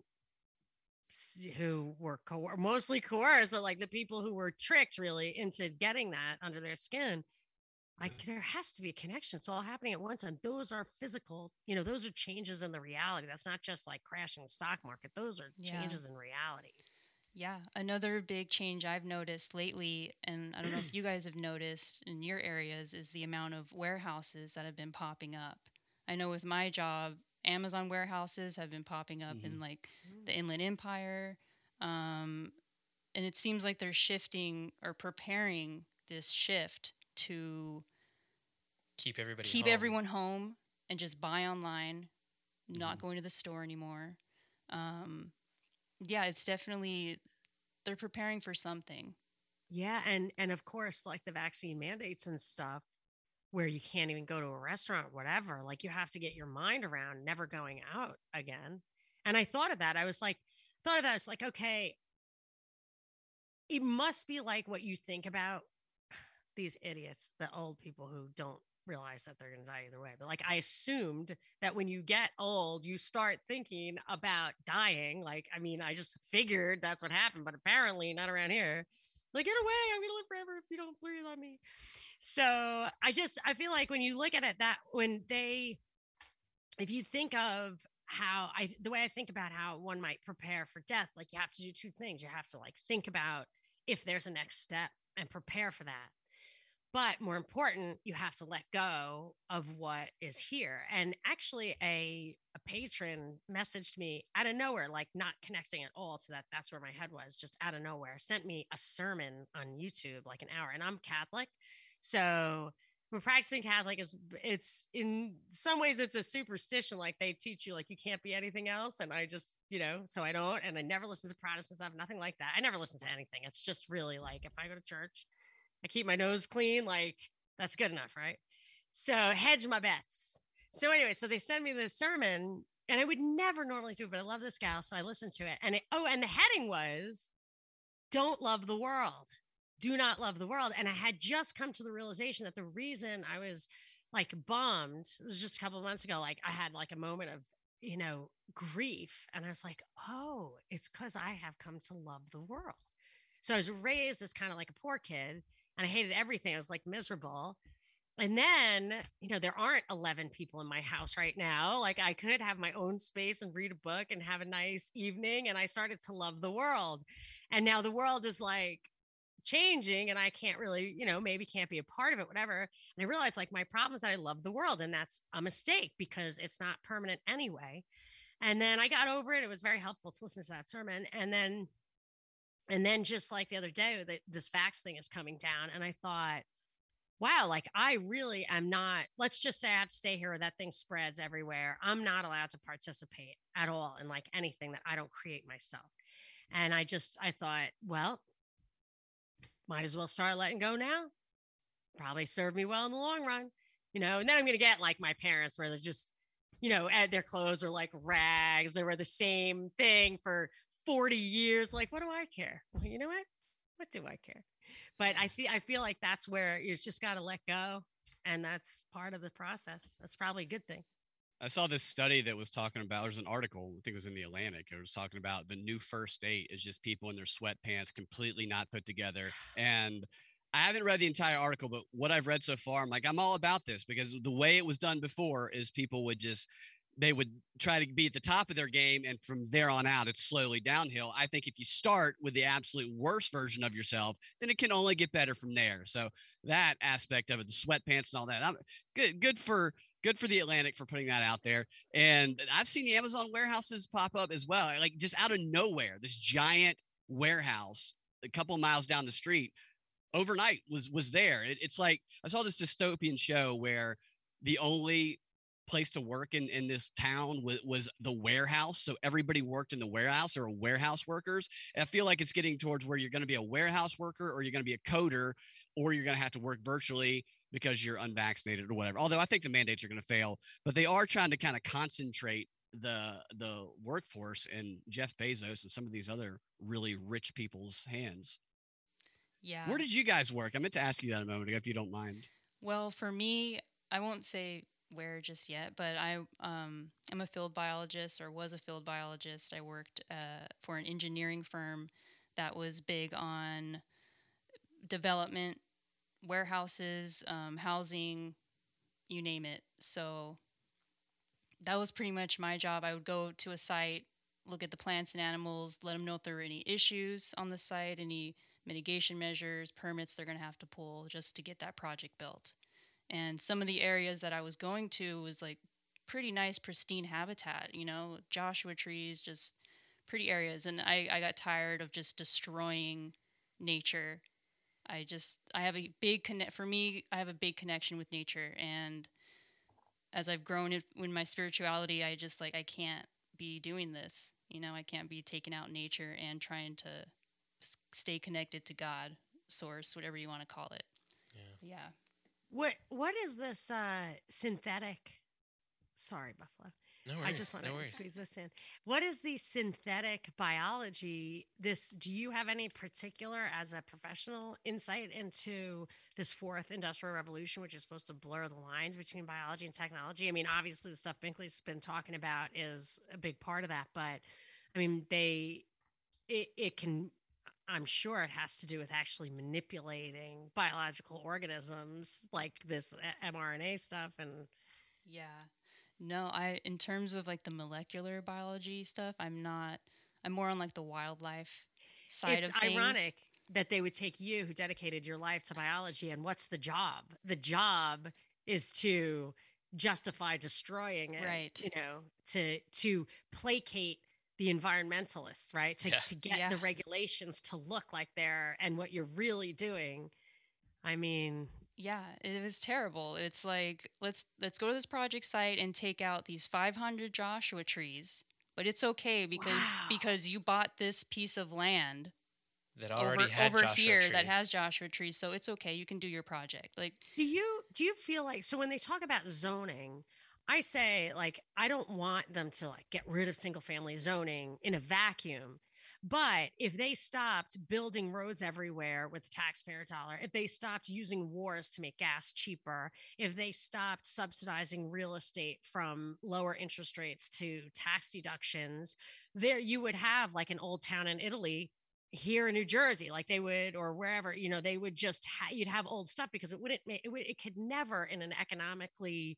who were co- mostly coerced so like the people who were tricked really into getting that under their skin like there has to be a connection. It's all happening at once and those are physical you know those are changes in the reality. That's not just like crashing the stock market. Those are Yeah. changes in reality. Yeah, another big change I've noticed lately, and I don't know if you guys have noticed in your areas, is the amount of warehouses that have been popping up. I know with my job, Amazon warehouses have been popping up in like the Inland Empire, um, and it seems like they're shifting or preparing this shift to Keep everybody. keep home. everyone home and just buy online, not Mhm. going to the store anymore. Um, yeah, it's definitely they're preparing for something. Yeah, and and of course, like the vaccine mandates and stuff, where you can't even go to a restaurant, whatever. Like you have to get your mind around never going out again. And I thought of that. I was like, thought of that. I was like, okay, it must be like what you think about these idiots, the old people who don't realize that they're going to die either way. But like, I assumed that when you get old, you start thinking about dying. Like, I mean, I just figured that's what happened, but apparently not around here. Like, get away. I'm going to live forever if you don't breathe on me. So I just, I feel like when you look at it, that when they, if you think of how I, the way I think about how one might prepare for death, like you have to do two things. You have to like think about if there's a next step and prepare for that. But more important, you have to let go of what is here. And actually, a, a patron messaged me out of nowhere, like not connecting at all to that. That's where my head was, just out of nowhere. Sent me a sermon on YouTube, like an hour. And I'm Catholic. So we're practicing Catholic is it's in some ways it's a superstition. Like they teach you like you can't be anything else. And I just, you know, so I don't and I never listen to Protestant stuff, nothing like that. I never listen to anything. It's just really like if I go to church, I keep my nose clean, like that's good enough, right? So hedge my bets. So anyway, so they send me this sermon, and I would never normally do but I love this gal, so I listened to it. And it, oh, and the heading was "Don't love the world, do not love the world." And I had just come to the realization that the reason I was like bummed this was just a couple months ago. Like I had like a moment of you know grief, and I was like, oh, it's because I have come to love the world. So I was raised as kind of like a poor kid and I hated everything. I was like miserable. and then, you know, there aren't 11 people in my house right now. Like I could have my own space and read a book and have a nice evening. And I started to love the world. And now the world is like changing and I can't really, you know, maybe can't be a part of it, whatever. And I realized like my problem is that I love the world and that's a mistake because it's not permanent anyway. And then I got over it. It was very helpful to listen to that sermon. And then, and then just like the other day, that this vax thing is coming down. And I thought, wow, like I really am not, let's just say I have to stay here or that thing spreads everywhere. I'm not allowed to participate at all in like anything that I don't create myself. And I just, I thought, well, might as well start letting go now. Probably serve me well in the long run, you know. And then I'm to get like my parents, where they're just, you know, their clothes are like rags. They were the same thing for 40 years. Like, what do I care? Well, you know what? What do I care? But I feel I feel like that's where you just got to let go, and that's part of the process. That's probably a good thing. I saw this study that was talking about. There's an article, I think it was in the Atlantic. It was talking about the new first date is just people in their sweatpants, completely not put together. And I haven't read the entire article, but what I've read so far, I'm like, I'm all about this because the way it was done before is people would just they would try to be at the top of their game and from there on out it's slowly downhill. I think if you start with the absolute worst version of yourself then it can only get better from there. So that aspect of it the sweatpants and all that I'm, good good for good for the atlantic for putting that out there. And i've seen the amazon warehouses pop up as well like just out of nowhere this giant warehouse a couple miles down the street overnight was was there. It, it's like i saw this dystopian show where the only place to work in in this town was, was the warehouse so everybody worked in the warehouse or warehouse workers and i feel like it's getting towards where you're going to be a warehouse worker or you're going to be a coder or you're going to have to work virtually because you're unvaccinated or whatever although i think the mandates are going to fail but they are trying to kind of concentrate the the workforce in jeff bezos and some of these other really rich people's hands. Yeah. Where did you guys work? I meant to ask you that a moment ago if you don't mind. Well for me i won't say where just yet, but I um, am a field biologist or was a field biologist. I worked uh, for an engineering firm that was big on development, warehouses, um, housing, you name it. So that was pretty much my job. I would go to a site, look at the plants and animals, let them know if there were any issues on the site, any mitigation measures, permits they're going to have to pull just to get that project built. And some of the areas that I was going to was like pretty nice, pristine habitat, you know, Joshua trees, just pretty areas. And I, I got tired of just destroying nature. I just, I have a big connect, for me, I have a big connection with nature. And as I've grown in, in my spirituality, I just like, I can't be doing this. You know, I can't be taking out nature and trying to stay connected to God, source, whatever you want to call it. Yeah. Yeah. What what is this uh synthetic? Sorry, Buffalo. No worries. I just want no to worries. squeeze this in. What is the synthetic biology? This do you have any particular as a professional insight into this fourth industrial revolution, which is supposed to blur the lines between biology and technology? I mean, obviously the stuff Binkley's been talking about is a big part of that, but I mean they it, it can I'm sure it has to do with actually manipulating biological organisms like this uh, mRNA stuff and yeah. No, I in terms of like the molecular biology stuff, I'm not I'm more on like the wildlife side it's of things. It's ironic that they would take you who dedicated your life to biology and what's the job? The job is to justify destroying it. Right. You know, to to placate the environmentalists, right? To, Yeah. to get Yeah. the regulations to look like they're and what you're really doing. I mean, Yeah, it was terrible. It's like let's let's go to this project site and take out these 500 Joshua trees. But it's okay because Wow. because you bought this piece of land That already over had over Joshua here that has Joshua trees, so it's okay. You can do your project. Like do you do you feel like so when they talk about zoning, I say like I don't want them to like get rid of single family zoning in a vacuum. But if they stopped building roads everywhere with taxpayer dollar, if they stopped using wars to make gas cheaper, if they stopped subsidizing real estate from lower interest rates to tax deductions, there you would have like an old town in Italy here in New Jersey, like they would, or wherever, you know, they would just ha- you'd have old stuff because it wouldn't make it, would, it could never in an economically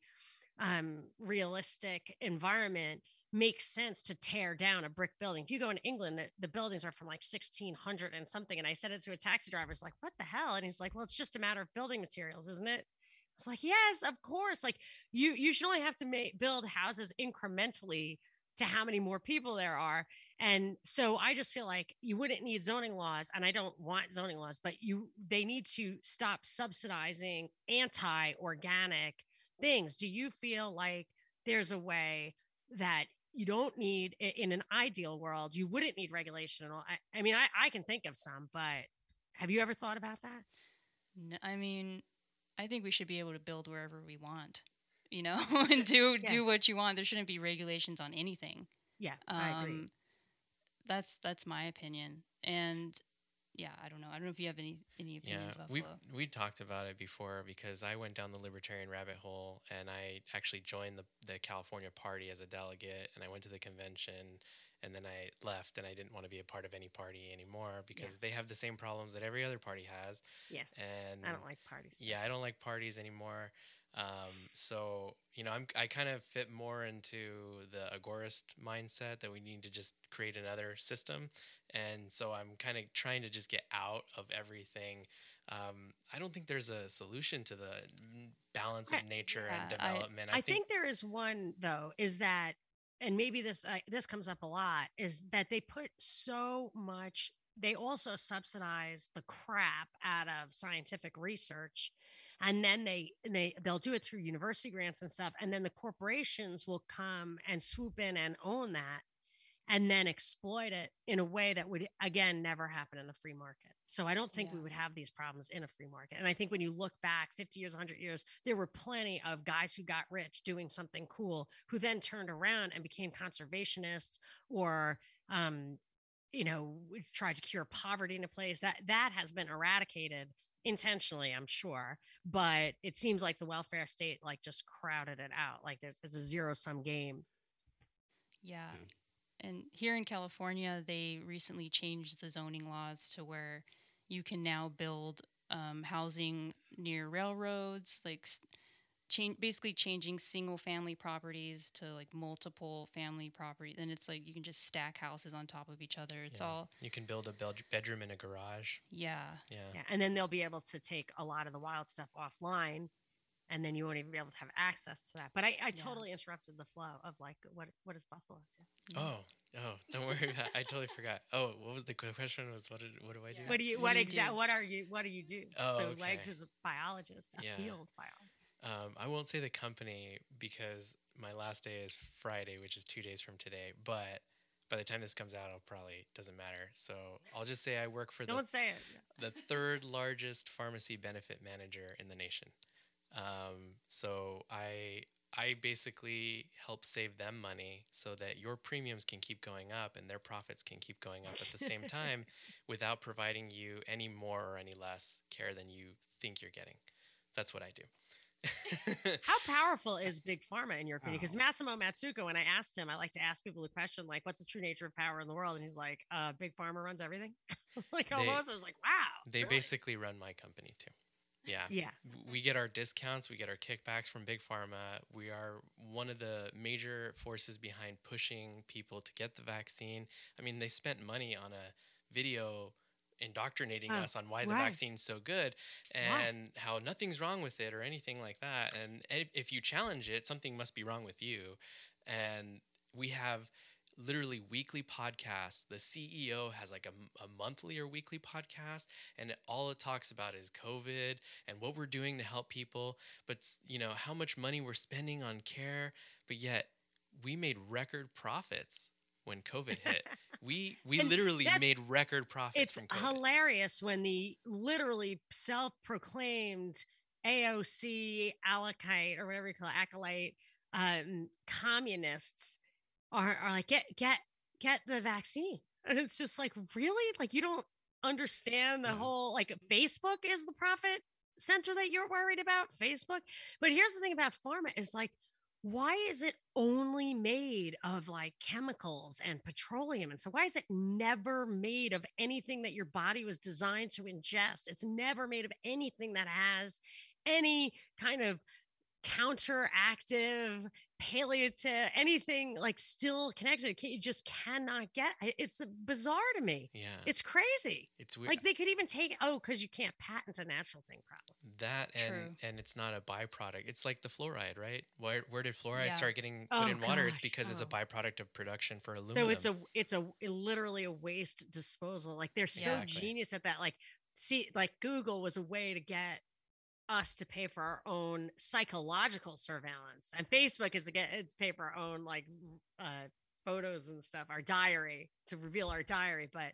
um, realistic environment makes sense to tear down a brick building. If you go in England, the, the buildings are from like 1600 and something. And I said it to a taxi driver, it's like, what the hell? And he's like, well, it's just a matter of building materials, isn't it? I was like, yes, of course. Like you, you should only have to make build houses incrementally to how many more people there are. And so I just feel like you wouldn't need zoning laws and I don't want zoning laws, but you they need to stop subsidizing anti-organic things. Do you feel like there's a way that you don't need in an ideal world, you wouldn't need regulation at all? I, I mean, I, I can think of some, but have you ever thought about that? No, I mean, I think we should be able to build wherever we want you know, and do yeah. do what you want. There shouldn't be regulations on anything. Yeah, um, I agree. Um, that's that's my opinion, and yeah, I don't know. I don't know if you have any any opinions yeah, about we we talked about it before because I went down the libertarian rabbit hole and I actually joined the the California Party as a delegate, and I went to the convention. And then I left, and I didn't want to be a part of any party anymore because yeah. they have the same problems that every other party has. Yeah, and I don't like parties. Yeah, I don't like parties anymore. Um, so you know, I'm I kind of fit more into the agorist mindset that we need to just create another system, and so I'm kind of trying to just get out of everything. Um, I don't think there's a solution to the balance of nature yeah, and development. I, I, I think, think there is one though, is that and maybe this uh, this comes up a lot is that they put so much they also subsidize the crap out of scientific research and then they they they'll do it through university grants and stuff and then the corporations will come and swoop in and own that and then exploit it in a way that would again never happen in the free market. So i don't think yeah. we would have these problems in a free market. And i think when you look back 50 years 100 years there were plenty of guys who got rich doing something cool who then turned around and became conservationists or um, you know tried to cure poverty in a place that that has been eradicated intentionally i'm sure. But it seems like the welfare state like just crowded it out. Like there's it's a zero sum game. Yeah and here in california they recently changed the zoning laws to where you can now build um, housing near railroads like change basically changing single family properties to like multiple family property then it's like you can just stack houses on top of each other it's yeah. all you can build a bedroom in a garage yeah. yeah yeah and then they'll be able to take a lot of the wild stuff offline and then you won't even be able to have access to that but i, I yeah. totally interrupted the flow of like what what does buffalo do oh oh don't worry about i totally forgot oh what was the question was what did what do i do what do you what, what exactly what are you what do you do oh, so okay. legs is a biologist a field biologist um, I won't say the company because my last day is Friday, which is two days from today. But by the time this comes out, it probably doesn't matter. So I'll just say I work for the, Don't say it. the third largest pharmacy benefit manager in the nation. Um, so I I basically help save them money so that your premiums can keep going up and their profits can keep going up at the same time without providing you any more or any less care than you think you're getting. That's what I do. How powerful is big pharma in your opinion? Because oh. Massimo Mazzucco, when I asked him, I like to ask people the question like, "What's the true nature of power in the world?" And he's like, uh, "Big pharma runs everything." like almost, I was like, "Wow." They really? basically run my company too. Yeah. Yeah. We get our discounts, we get our kickbacks from Big Pharma. We are one of the major forces behind pushing people to get the vaccine. I mean, they spent money on a video indoctrinating oh, us on why the vaccine's so good and how nothing's wrong with it or anything like that. And if, if you challenge it, something must be wrong with you. And we have literally weekly podcasts. The CEO has like a, a, monthly or weekly podcast, and all it talks about is COVID and what we're doing to help people. But you know how much money we're spending on care, but yet we made record profits when COVID hit. we we literally made record profits. It's hilarious when the literally self-proclaimed AOC alakite or whatever you call it, acolyte um, communists are, are like get get get the vaccine, and it's just like really like you don't understand the mm. whole like Facebook is the profit center that you're worried about Facebook. But here's the thing about pharma is like why is it only made of like chemicals and petroleum and so why is it never made of anything that your body was designed to ingest it's never made of anything that has any kind of counteractive palliative anything like still connected you just cannot get it's bizarre to me Yeah. it's crazy It's weird. like they could even take oh because you can't patent a natural thing problem that and True. and it's not a byproduct. It's like the fluoride, right? Where where did fluoride Yeah. start getting oh, put Oh, in water? It's gosh, because it's a oh. byproduct of production for aluminum. So it's a it's a literally a waste disposal. Like they're so Exactly. genius at that. Like see, like Google was a way to get us to pay for our own psychological surveillance, and Facebook is get to pay for our own like uh, photos and stuff, our diary to reveal our diary. But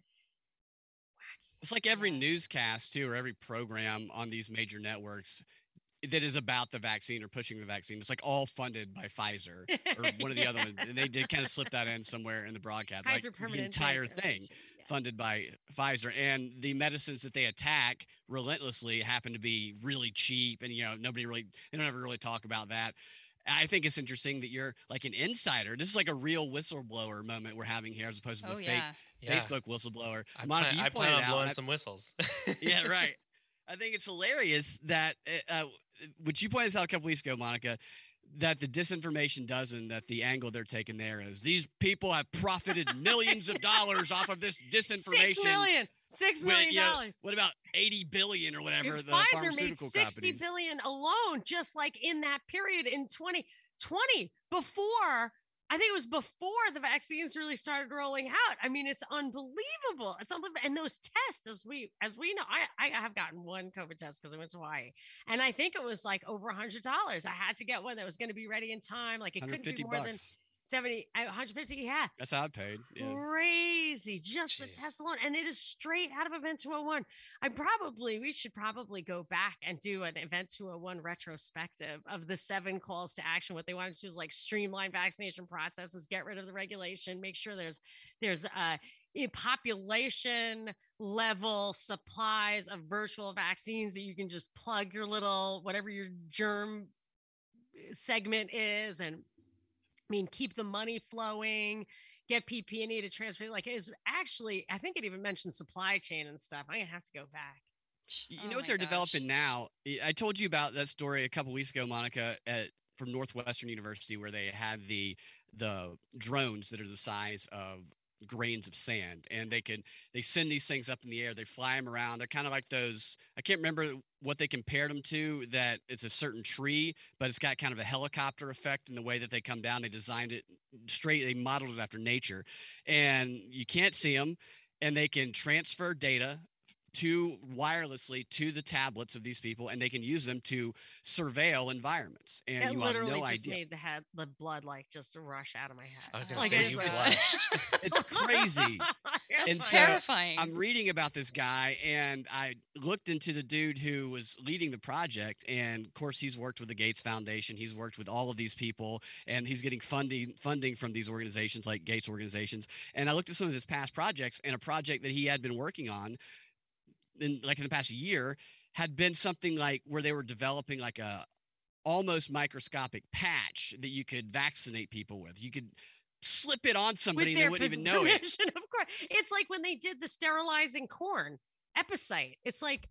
It's like every newscast too, or every program on these major networks that is about the vaccine or pushing the vaccine. It's like all funded by Pfizer or one of the other ones. And they did kind of slip that in somewhere in the broadcast. Kaiser like the entire thing Yeah. funded by Pfizer, and the medicines that they attack relentlessly happen to be really cheap, and you know nobody really they don't ever really talk about that. I think it's interesting that you're like an insider. This is like a real whistleblower moment we're having here, as opposed to the Oh fake yeah. yeah. Facebook whistleblower. I Monica, plan, you I plan on out, blowing I- some whistles. yeah, right. I think it's hilarious that, uh, uh, which you pointed this out a couple weeks ago, Monica, that the disinformation does and that the angle they're taking there is these people have profited millions of dollars off of this disinformation. Six million, six with, you know, dollars. what about 80 billion or whatever If the Pfizer pharmaceutical made 60 companies. billion alone, just like in that period in 2020, before I think it was before the vaccines really started rolling out. I mean, it's unbelievable. It's unbelievable. And those tests, as we as we know, I, I have gotten one COVID test because I went to Hawaii. And I think it was like over a hundred dollars. I had to get one that was going to be ready in time. Like it couldn't be 150 more than bucks. 70, uh, 150. Yeah That's how I paid. Yeah. crazy just the Jeez. test alone and it is straight out of event 201 i probably we should probably go back and do an event 201 retrospective of the seven calls to action what they wanted to do is like streamline vaccination processes get rid of the regulation make sure there's there's uh population level supplies of virtual vaccines that you can just plug your little whatever your germ segment is and mean, keep the money flowing, get PP&E to transfer. Like, it's actually, I think it even mentioned supply chain and stuff. I'm gonna have to go back. You Oh know what they're gosh. developing now? I- I told you about that story a couple weeks ago, Monica, at, from Northwestern University, where they had the the drones that are the size of grains of sand, and they can they send these things up in the air. They fly them around. They're kind of like those. I can't remember what they compared them to. That it's a certain tree, but it's got kind of a helicopter effect in the way that they come down. They designed it straight. They modeled it after nature, and you can't see them, and they can transfer data to wirelessly to the tablets of these people and they can use them to surveil environments and That you have literally no just idea made the head, the blood like just rush out of my head. I was gonna Like, say it's you blushed. it's crazy It's And It's so, terrifying. i'm reading about this guy and i looked into the dude who was leading the project and of course he's worked with the gates foundation he's worked with all of these people and he's getting funding funding from these organizations like gates organizations and i looked at some of his past projects and a project that he had been working on in like in the past year had been something like where they were developing like a almost microscopic patch that you could vaccinate people with. You could slip it on somebody and they wouldn't even know it. Of course, it's like when they did the sterilizing corn Epicyte. It's like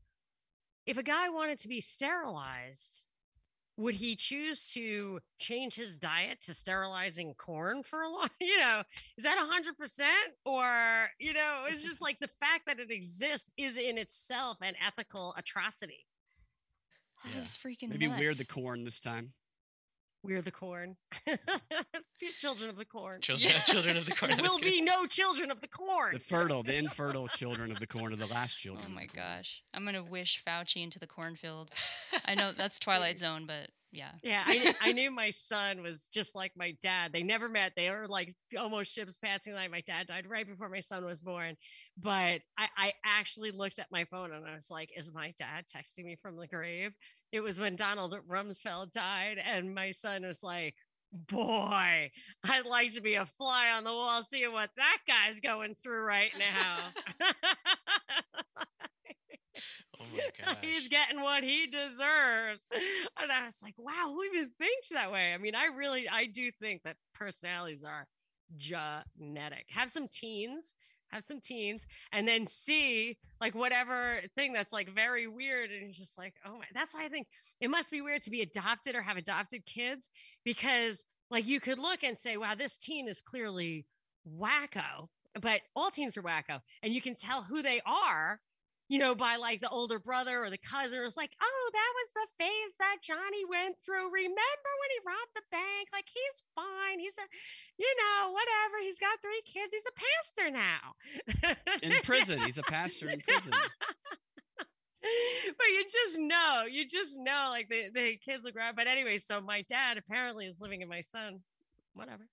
if a guy wanted to be sterilized, would he choose to change his diet to sterilizing corn for a long? You know, is that a hundred percent, or you know, it's just like the fact that it exists is in itself an ethical atrocity. That Yeah. is freaking maybe nuts. we're the corn this time We're the corn, children of the corn. Children, Yeah. children of the corn. There will be no children of the corn. the fertile the infertile children of the corn are the last oh children Oh my gosh. I'm gonna wish Fauci into the cornfield. I know that's Twilight Zone, but yeah. Yeah, I, I knew my son was just like my dad. They never met. They were like almost ships passing line. My dad died right before my son was born. But I, I actually looked at my phone and I was like, is my dad texting me from the grave? It was when Donald Rumsfeld died. And my son was like, boy, I'd like to be a fly on the wall, seeing what that guy's going through right now. Oh my gosh. He's getting what he deserves. And I was like, wow, who even thinks that way? I mean, I really, I do think that personalities are genetic. Have some teens, have some teens, and then see like whatever thing that's like very weird. And you're just like, oh my, that's why I think it must be weird to be adopted or have adopted kids because like you could look and say, wow, this teen is clearly wacko, but all teens are wacko. And you can tell who they are you know, by like the older brother or the cousin. It was like, oh, that was the phase that Johnny went through. Remember when he robbed the bank? Like he's fine. He's a, you know, whatever. He's got three kids. He's a pastor now. In prison. He's a pastor in prison. but you just know, you just know, like the, the kids will grow up. But anyway, so my dad apparently is living in my son. Whatever.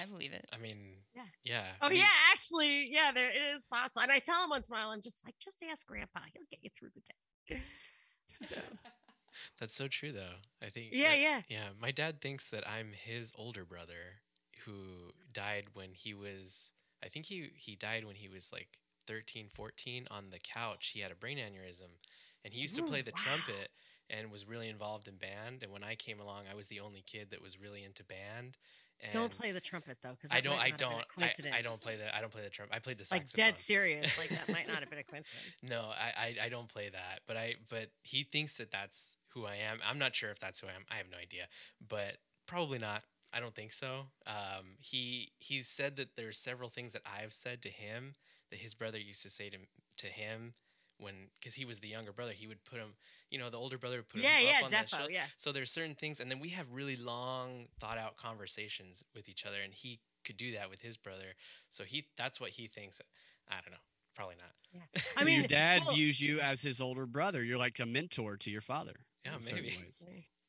I believe it. I mean, Yeah. yeah. Oh we- yeah, actually, yeah, there it is possible. And I tell him once in a while, I'm just like, just ask grandpa. He'll get you through the day. So That's so true, though. I think. yeah, that- yeah. Yeah, my dad thinks that I'm his older brother who died when he was I think he he died when he was like 13, 14 on the couch. He had a brain aneurysm and he used to play the wow. trumpet and was really involved in band and when I came along I was the only kid that was really into band and Don't play the trumpet though, because I don't I don't I, I don't play the I don't play the trumpet. I played the saxophone. like dead serious. Like that might not have been a coincidence. No, I, I I don't play that, but I but he thinks that that's who I am. I'm not sure if that's who I am. I have no idea, but probably not. I don't think so. Um, he he's said that there's several things that I've said to him that his brother used to say to to him when because he was the younger brother. He would put him, you know, the older brother would put yeah, him yeah, up on the defo, shelf. yeah. So there's certain things, and then we have really long, thought out conversations with each other, and he could do that with his brother. So he that's what he thinks. I don't know. Probably not. I So mean, your dad well- views you as his older brother. You're like a mentor to your father. Yeah, maybe.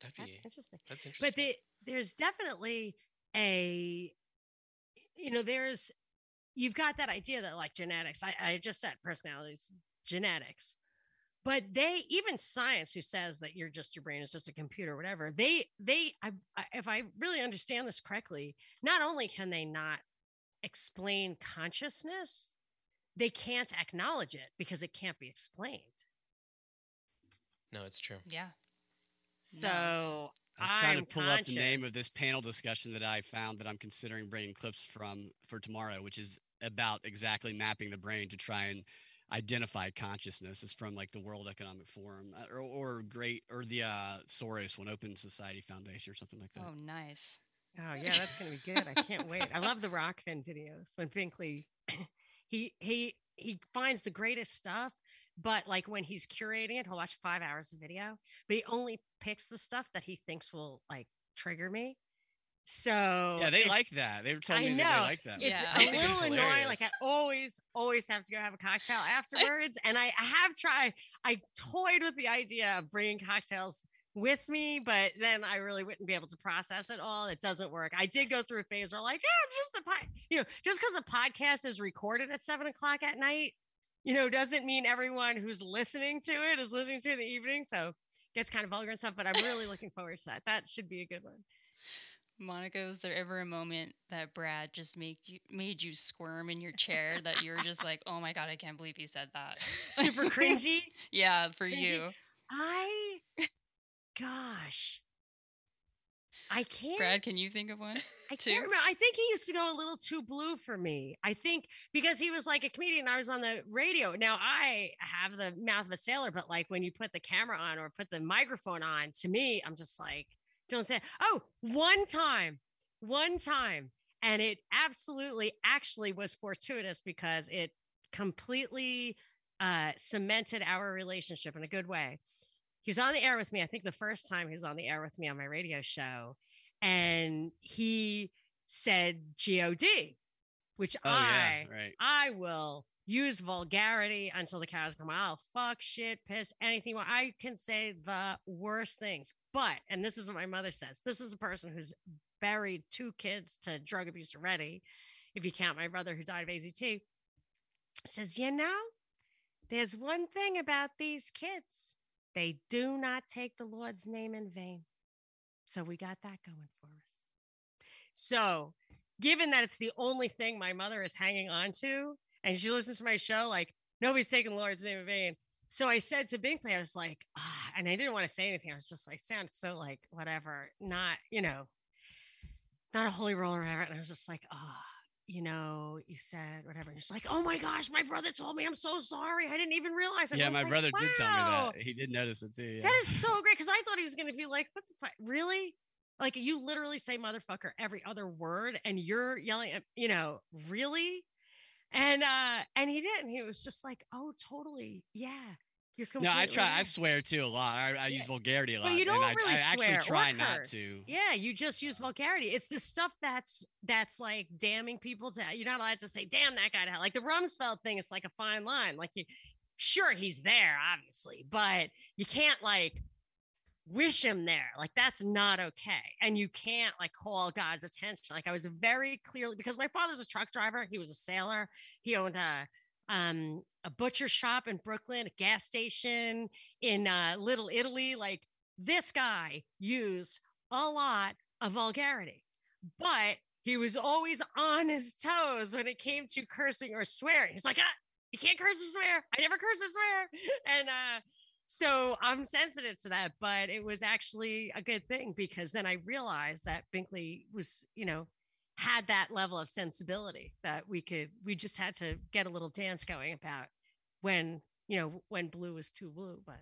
That'd That's interesting. that's interesting. But the, there's definitely a, you know, there's, you've got that idea that like genetics, I, I just said personalities, genetics, but they, even science who says that you're just, your brain is just a computer, or whatever, they, they, I, I, if I really understand this correctly, not only can they not explain consciousness, they can't acknowledge it because it can't be explained. no, it's true. Yeah. So it's- I was trying I'm to pull up the name of this panel discussion that I found that I'm considering bringing clips from for tomorrow, which is about exactly mapping the brain to try and identify consciousness. is from like the World Economic Forum uh, or, or great or the uh, Soros one, Open Society Foundation or something like that. Oh, nice. Oh yeah, that's gonna be good. I can't wait. I love the Rokfin videos when Binkley he he he finds the greatest stuff, but like when he's curating it, he'll watch five hours of video, but he only picks the stuff that he thinks will like trigger me. So yeah, they like that. They were telling I me that know. they like that. It's Yeah. a I think it's little annoying. Like I always, always have to go have a cocktail afterwards. and I, I have tried, I toyed with the idea of bringing cocktails with me, but then I really wouldn't be able to process it all. It doesn't work. I did go through a phase where like, yeah, it's just a pod, you know, just because a podcast is recorded at seven o'clock at night, you know, doesn't mean everyone who's listening to it is listening to it in the evening. So it gets kind of vulgar and stuff, but I'm really looking forward to that. That should be a good one. Monica, was there ever a moment that Brad just make you made you squirm in your chair that you were just like, oh my god, I can't believe he said that? Super cringy. yeah, for Cringy. you. I, gosh, I can't. Brad, can you think of one? I too? can't remember. I think he used to go a little too blue for me. I think because he was like a comedian, I was on the radio. Now I have the mouth of a sailor, but like when you put the camera on or put the microphone on, to me, I'm just like, don't say. Oh, one time, one time, and it absolutely, actually was fortuitous because it completely uh, cemented our relationship in a good way. He was on the air with me. I think the first time he was on the air with me on my radio show, and he said God, which Oh I yeah, right. I will use vulgarity until the cows come out. Fuck, shit, piss, anything. I can say the worst things. But, and this is what my mother says this is a person who's buried two kids to drug abuse already, if you count my brother who died of AZT, says, you know, there's one thing about these kids they do not take the Lord's name in vain. So we got that going for us. So, given that it's the only thing my mother is hanging on to, and she listens to my show, like nobody's taking the Lord's name in vain. so I said to Binkley, I was like, ah, and I didn't want to say anything. I was just like, sound so like whatever, not, you know, not a holy roll or whatever. And I was just like, ah, you know, he said whatever. And he's like, oh my gosh, my brother told me I'm so sorry. I didn't even realize. And yeah, my like, brother did tell me that. He did notice it too. Yeah. That is so great because I thought he was going to be like, "What's the fuck? Really? Like you literally say motherfucker every other word, and you're yelling you know, really?" And uh, and he didn't. He was just like, "Oh, totally, yeah." You're no, I try. I swear too a lot. I, I use vulgarity a lot, But you don't and really I swear actually try not to. Yeah, you just use vulgarity. It's the stuff that's that's like damning people to. You're not allowed to say "damn that guy" to hell. Like the Rumsfeld thing is like a fine line. Like you, sure he's there, obviously, but you can't like wish him there. Like that's not okay, and you can't like call God's attention. Like I was very clearly because my father's a truck driver. He was a sailor. He owned a um a butcher shop in Brooklyn, a gas station in uh, Little Italy. Like this guy used a lot of vulgarity, but he was always on his toes when it came to cursing or swearing. He's like, ah, you can't curse or swear. I never curse or swear. And uh, so I'm sensitive to that, but it was actually a good thing because then I realized that Binkley was, you know, had that level of sensibility that we could, we just had to get a little dance going about when, you know, when blue was too blue. But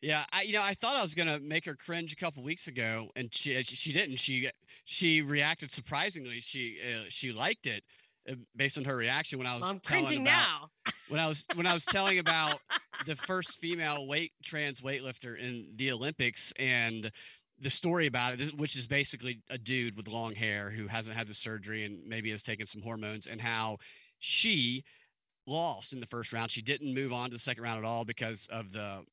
Yeah, I you know I thought I was gonna make her cringe a couple weeks ago, and she she she didn't. She she reacted surprisingly. She uh, she liked it uh, Uh, based on her reaction when I was I'm telling cringing about, now. when I was when I was telling about the first female weight trans weightlifter in the Olympics and the story about it, which is basically a dude with long hair who hasn't had the surgery and maybe has taken some hormones, and how she lost in the first round. She didn't move on to the second round at all because of the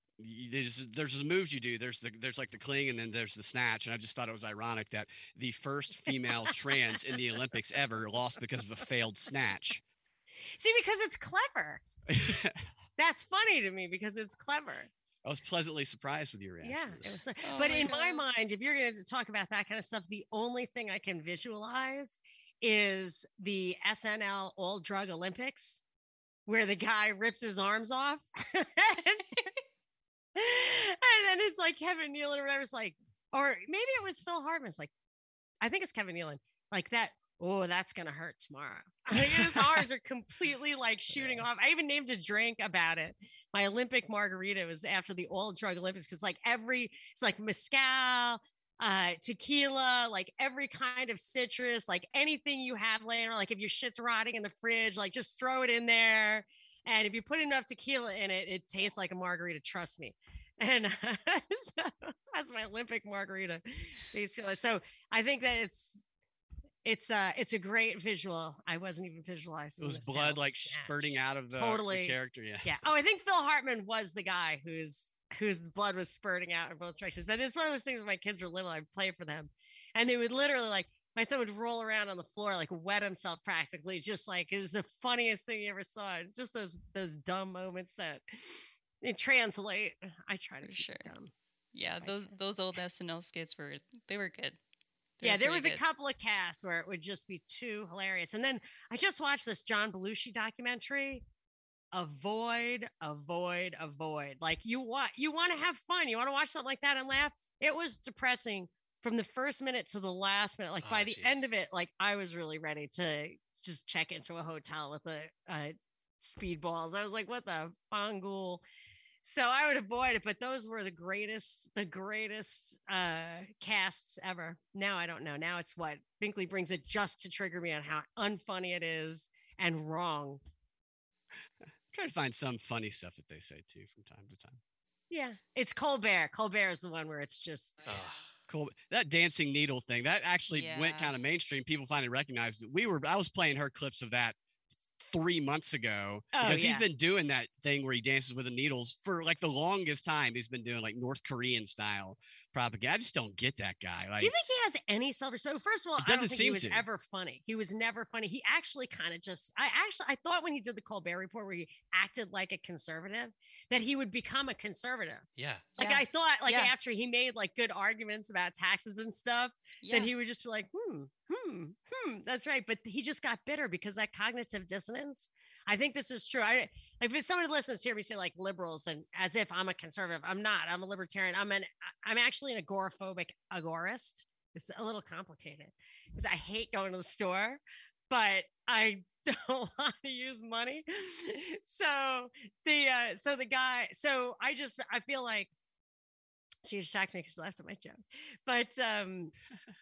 there's there's the moves you do. There's the there's like the cling and then there's the snatch. And I just thought it was ironic that the first female trans in the Olympics ever lost because of a failed snatch. See, because it's clever. That's funny to me because it's clever. I was pleasantly surprised with your Yeah. reaction. It was, Oh but my in my mind, if you're going to talk about that kind of stuff, the only thing I can visualize is the SNL All Drug Olympics, where the guy rips his arms off. and then it's like Kevin Nealon or whatever. It's like, or maybe it was Phil Hartman. It's like, I think it's Kevin Nealon. Like that. Oh, that's gonna hurt tomorrow. Like his arms are completely like shooting off. I even named a drink about it. My Olympic margarita was after the all drug Olympics because like every it's like mezcal, uh, tequila, like every kind of citrus, like anything you have laying around. Like if your shit's rotting in the fridge, like just throw it in there. And if you put enough tequila in it, it tastes like a margarita. Trust me. And so that's my Olympic margarita. These people. So I think that it's it's uh it's a great visual. I wasn't even visualizing. It was blood like snatch. spurting out of the, the character. Yeah. Yeah. Oh, I think Phil Hartman was the guy whose whose blood was spurting out in both directions. But it's one of those things when my kids were little, I'd play for them. And they would literally like my son would roll around on the floor, like wet himself practically, just like it was the funniest thing you ever saw. It's just those those dumb moments that they translate. I try to be sure. dumb. Yeah, those those old SNL skits were they were good. They Yeah, were there was a couple of casts where it would just be too hilarious. And then I just watched this John Belushi documentary. Avoid, avoid, avoid. Like you want you want to have fun. You want to watch something like that and laugh. It was depressing from the first minute to the last minute. Like by Oh, the end of it, like I was really ready to just check into a hotel with a, uh speedballs. I was like, what the fungool? So I would avoid it, but those were the greatest, the greatest uh casts ever. Now I don't know. Now it's what Binkley brings it just to trigger me on how unfunny it is and wrong. Try to find some funny stuff that they say too from time to time. Yeah. It's Colbert. Colbert is the one where it's just Ugh. Cool. That dancing needle thing that actually went kind of mainstream. People finally recognized it. We were. I was playing her clips of that three months ago Oh, because he's yeah. been doing that thing where he dances with the needles for like the longest time. He's been doing like North Korean style propaganda. I just don't get that guy. Like Do you think he has any self respect? First of all, It I don't doesn't think he seem was to. ever funny. He was never funny. He actually kind of just I actually I thought when he did the Colbert report where he acted like a conservative, that he would become a conservative. Yeah. Like Yeah. I thought, like Yeah. after he made like good arguments about taxes and stuff, Yeah. that he would just be like, hmm, hmm, hmm. That's right. But he just got bitter because that cognitive dissonance I think this is true. I like if someone listens hear me say like liberals and as if I'm a conservative, I'm not. I'm a libertarian. I'm an I'm actually an agoraphobic agorist. It's a little complicated because I hate going to the store, but I don't want to use money. So the uh so the guy, so I just I feel like she just shocked me because I laughed at my joke. But um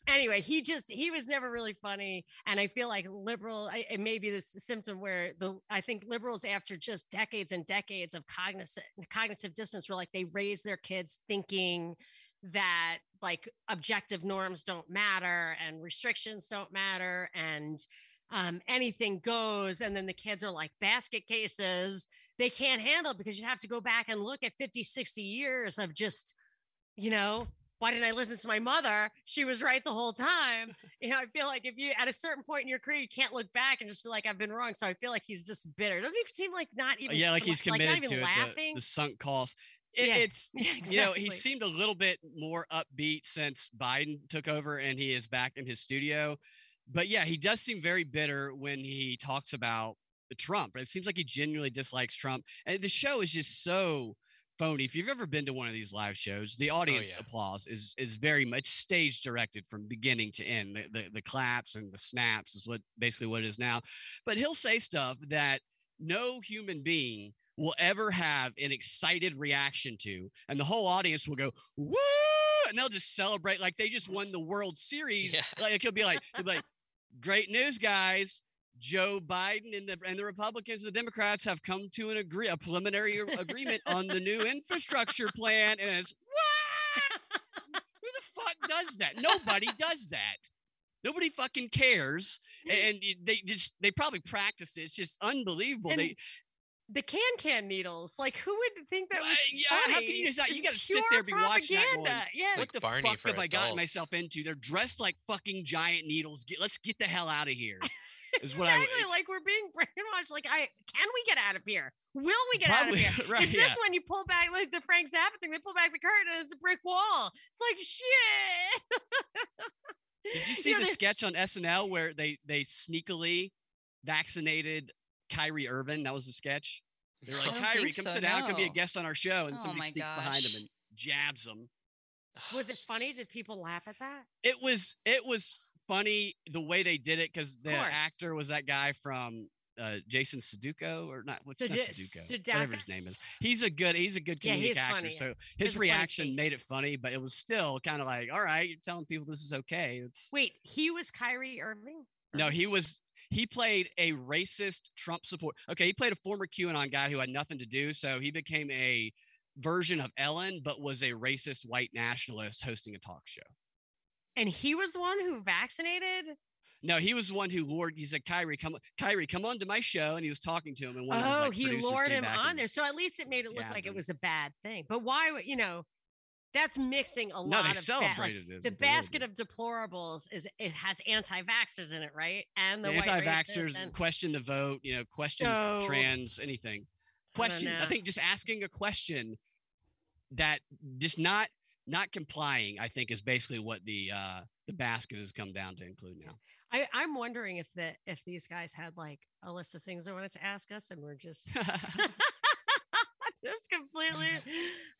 anyway, he just he was never really funny. And I feel like liberal, I, it may be this symptom where the I think liberals after just decades and decades of cognitive cognitive dissonance, were like they raise their kids thinking that like objective norms don't matter and restrictions don't matter and um, anything goes. And then the kids are like basket cases. They can't handle because you have to go back and look at 50, 60 years of just, you know, why didn't I listen to my mother? She was right the whole time. You know, I feel like if you at a certain point in your career, you can't look back and just feel like I've been wrong. So I feel like he's just bitter. Doesn't he seem like not uh, even yeah, like he's not committed even to it. The, laughing? the sunk cost. It, Yeah. It's Yeah, you know he seemed a little bit more upbeat since Biden took over and he is back in his studio. But yeah, he does seem very bitter when he talks about Trump. It seems like he genuinely dislikes Trump, and the show is just so phony. If you've ever been to one of these live shows, the oh, audience yeah. applause is is very much stage directed from beginning to end. The, the the claps and the snaps is what basically what it is now. But he'll say stuff that no human being will ever have an excited reaction to, and the whole audience will go woo, and they'll just celebrate like they just won the World Series. Yeah. Like he'll be like, he'll be like, great news, guys. Joe Biden and the and the Republicans and the Democrats have come to an agree a preliminary agreement on the new infrastructure plan, and it's what? Who the fuck does that? Nobody does that. Nobody fucking cares, and they just they probably practice it. It's just unbelievable. And they the can can needles. Like who would think that Well, was yeah, how can you just not- you gotta sit pure there, be watching that going. Yes. what like the Barney fuck for have I gotten myself into? They're dressed like fucking giant needles. Get, let's get the hell out of here. Is what exactly. I like we're being brainwashed. Like, I can we get out of here? Will we get Probably, out of here? right, Is yeah. this when you pull back like the Frank Zappa thing? They pull back the curtain and it's a brick wall. It's like shit. Did you see know, the there's- sketch on SNL where they they sneakily vaccinated Kyrie Irving? That was the sketch. They were I like, Kyrie, come so, sit down, come be a guest on our show, and Oh somebody my sneaks behind him and jabs him. Was it funny? Did people laugh at that? It was it was funny the way they did it because the actor was that guy from uh, Jason Sudeiko or not? What's Sudeiko? Whatever his name is. He's a good he's a good Yeah, comedic he's actor. funny. So his reaction made it funny, but it was still kind of like, all right, you're telling people this is okay. It's Wait, he was Kyrie Irving? no, he was he played a racist Trump support. Okay, he played a former QAnon guy who had nothing to do, so he became a version of Ellen, but was a racist white nationalist hosting a talk show. And he was the one who vaccinated? No, he was the one who lured. He said, "Kyrie, come, Kyrie, come on to my show," and he was talking to him. And one of his, Oh, like, he lured him on there. So at least it made it look Yeah, like it was a bad thing. But why would you know? That's mixing a no, lot they of ba- like, celebrated the what they really basket of deplorables is it has anti-vaxxers in it, right? And the, the anti-vaxxers and- question the vote. You know, question So- trans anything. Question. I, know. think just asking a question that just not not complying. I think is basically what the uh the basket has come down to include now. I, I'm wondering if the if these guys had like a list of things they wanted to ask us, and we're just just completely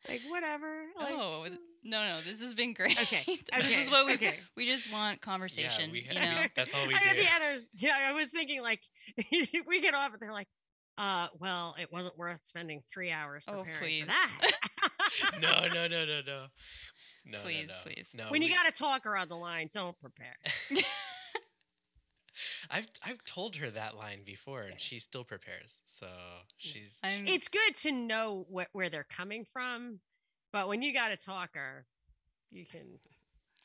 like whatever. Like, oh no, no, this has been great. Okay, this okay, is what we okay. we just want conversation. we you know, That's all we I know do. the others. Yeah, I was thinking like we get off, and they're like, uh, well, it wasn't worth spending three hours Oh, please. for that. no, no, no, no, no. No, no, Please, no. please. No, when you got a talker on the line, don't prepare. I've I've told her that line before, and she still prepares. So she's I'm, it's good to know wh- where they're coming from, but when you got a talker, you can.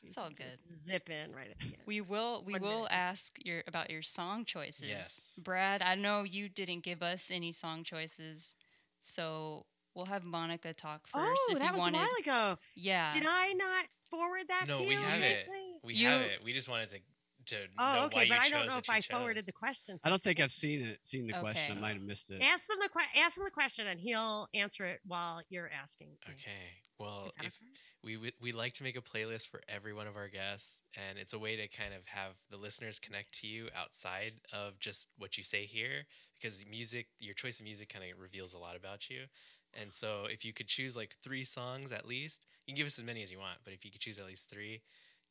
You It's all good. Zip in right at the end. we will we One will minute. ask your about your song choices. Yes. Brad, I know you didn't give us any song choices, so we'll have Monica talk first. oh, if that you was wanted, a while ago. Yeah. Did I not forward that No, to we you? have it. immediately? we You- have it. We just wanted to to Oh, know why okay, you but I chose don't know if you I forwarded the question. I don't think. I've seen it, seen the question. I might have missed it. Ask them the que- ask him the question, and he'll answer it while you're asking. me. Okay. Well, if we w- we like to make a playlist for every one of our guests, and it's a way to kind of have the listeners connect to you outside of just what you say here, because music, your choice of music, kind of reveals a lot about you. And so, if you could choose like three songs at least, you can give us as many as you want, but if you could choose at least three,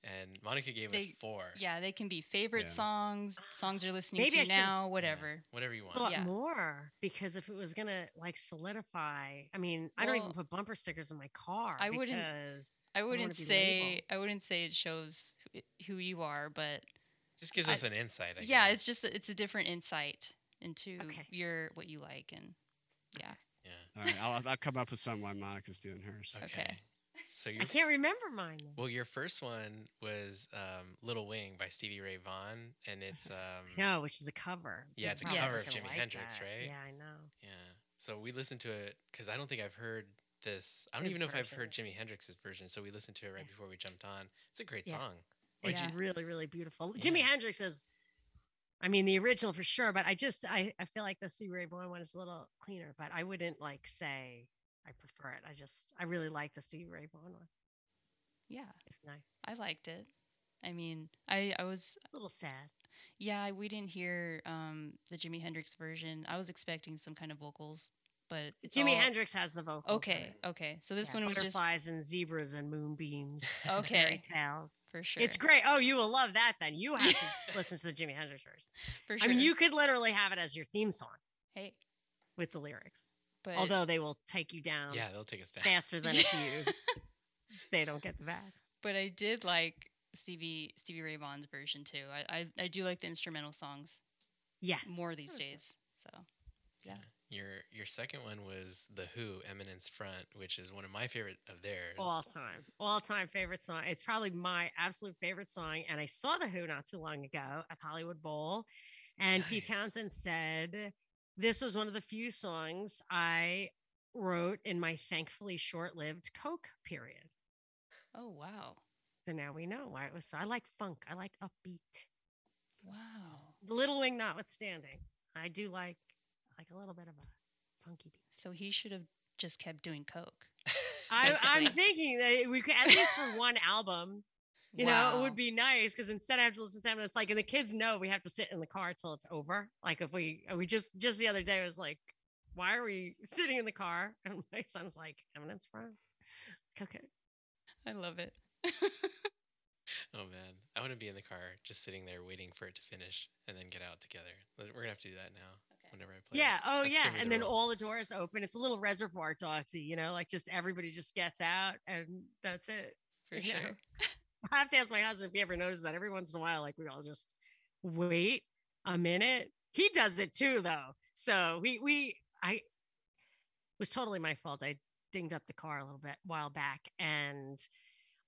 and Monica gave us four, Yeah, they can be favorite Yeah. songs, songs you're listening Maybe to should've- now, Yeah, whatever. whatever you want. thought Yeah. more because if it was gonna like solidify, I mean, I don't even put bumper stickers in my car. I wouldn't- because I wouldn't be say labeled. I wouldn't say it shows who- who you are, but Just gives I- us an insight. I yeah, guess. it's just it's a different insight into Okay. your what you like and yeah. yeah. All right, I'll, I'll come up with some while Monica's doing hers. Okay. Okay. So I can't remember mine. Well, your first one was um, "Little Wing" by Stevie Ray Vaughan, and it's um, No, which is a cover. Yeah, it's a People cover of Jimi like Hendrix, that. right? Yeah, I know. yeah. So we listened to it because I don't think I've heard this. I don't His even know if I've heard Jimi Hendrix's version. So we listened to it right Yeah. before we jumped on. It's a great Yeah. song. It's Yeah. really, really beautiful. Jimi Hendrix is, I mean, the original for sure, but I just, I, I feel like the Stevie Ray Vaughan one is a little cleaner, but I wouldn't like say I prefer it. I just, I really like the Stevie Ray Vaughan one. Yeah, It's nice. I liked it. I mean, I I was A little sad. yeah, we didn't hear um the Jimi Hendrix version. I was expecting some kind of vocals, but it's Jimi all- Hendrix has the vocals. Okay, okay. So this Yeah, one was just butterflies and zebras and moonbeams. Okay. fairy tales. for sure. It's great. Oh, you will love that then. You have to listen to the Jimi Hendrix version. for sure. I mean, you could literally have it as your theme song hey, with the lyrics. But Although they will take you down Yeah, they'll take us down. faster than if you say don't get the vax. but I did like Stevie Stevie Ray Vaughan's version too. I I, I do like the instrumental songs Yeah. more these Course, yeah. days. So Yeah. Your your second one was The Who, Eminence Front, which is one of my favorite of theirs. All time. All time favorite song. It's probably my absolute favorite song. And I saw The Who not too long ago at Hollywood Bowl. And Pete Nice. Townshend said, This was one of the few songs I wrote in my thankfully short lived Coke period. oh wow So now we know why it was so. I like funk. I like upbeat. wow. Little Wing notwithstanding. I do like like a little bit of a funky beat. So he should have just kept doing coke. I, I'm thinking that we could at least for one album, you know, it would be nice because instead I have to listen to them, it's like, and the kids know we have to sit in the car till it's over. Like if we, we just just the other day it was like, why are we sitting in the car? And my son's like, Eminence Front. Okay. I love it. Oh man, I want to be in the car, just sitting there waiting for it to finish, and then get out together. We're gonna have to do that now. Okay. Whenever I play. Yeah. it. Oh That's yeah. And the then rule. all the doors open. It's a little reservoir dogsy, you know, like just everybody just gets out and that's it. For sure. I have to ask my husband if he ever noticed that every once in a while, like we all just wait a minute. He does it too, though. So we we I was totally my fault. I dinged up the car a little bit while back, and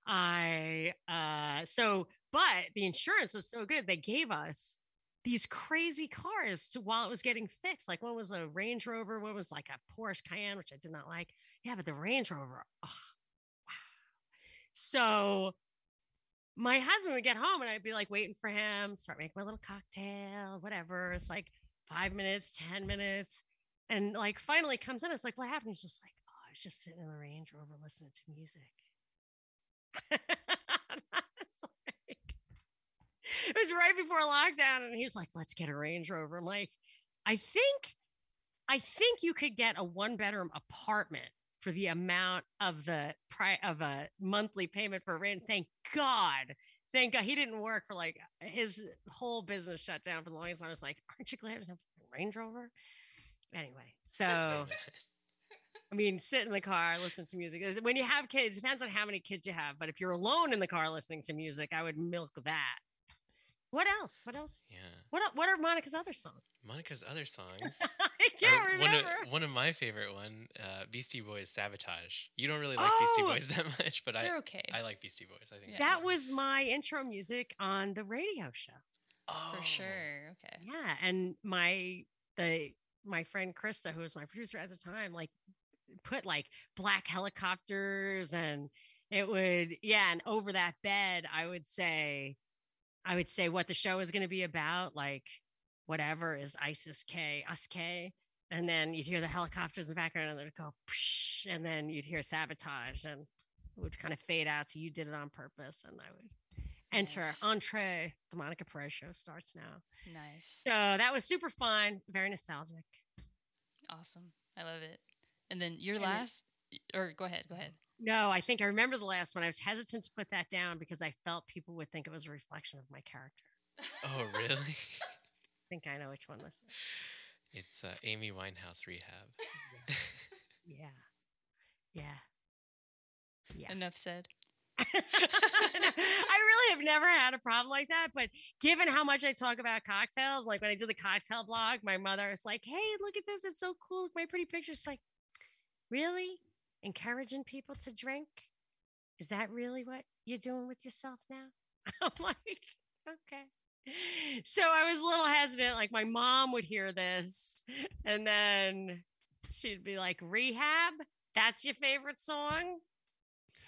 I uh so but the insurance was so good they gave us these crazy cars to while it was getting fixed. Like one was a Range Rover, one was like a Porsche Cayenne, which I did not like. Yeah, but the Range Rover, oh, wow. So my husband would get home and I'd be like waiting for him, start making my little cocktail, whatever. It's like five minutes, 10 minutes. And like finally comes in. It's like, what happened? He's just like, oh, I was just sitting in the Range Rover listening to music. Like- it was right before lockdown. And he's like, let's get a Range Rover. I'm like, I think, I think you could get a one bedroom apartment for the amount of the price of a monthly payment for rent. Thank God. Thank God he didn't work for like his whole business shut down for the longest time. I was like, aren't you glad to have a Range Rover? Anyway, so I mean, sit in the car, listen to music. When you have kids, depends on how many kids you have. But if you're alone in the car listening to music, I would milk that. What else? What else? yeah, What What are Monica's other songs? Monica's other songs. I can't are one remember. of, one of my favorite one, uh, Beastie Boys, "Sabotage." You don't really like Beastie Oh! Boys that much, but I They're okay. I like Beastie Boys. I think Yeah. that was my intro music on the radio show. oh, for sure. Okay. Yeah, and my the my friend Krista, who was my producer at the time, like put like black helicopters, and it would yeah, and over that bed, I would say, I would say what the show is going to be about, like whatever is ISIS K, us K. And then you'd hear the helicopters in the background and they'd go, Psh, and then you'd hear sabotage and it would kind of fade out. So you did it on purpose. And I would enter Nice. entree. The Monica Perez show starts now. Nice. So that was super fun, very nostalgic. Awesome. I love it. And then your And last, or go ahead, go ahead. No, I think I remember the last one. I was hesitant to put that down because I felt people would think it was a reflection of my character. Oh, really? I think I know which one this is. it's uh, Amy Winehouse Rehab. Yeah. Yeah. Yeah. Enough said. I really have never had a problem like that. But given how much I talk about cocktails, like when I did the cocktail blog, my mother was like, Hey, look at this. It's so cool. Look my pretty pictures. She's like, Really? Encouraging people to drink? Is that really what you're doing with yourself now? I'm like, Okay. So I was a little hesitant. Like my mom would hear this and then she'd be like, Rehab? That's your favorite song?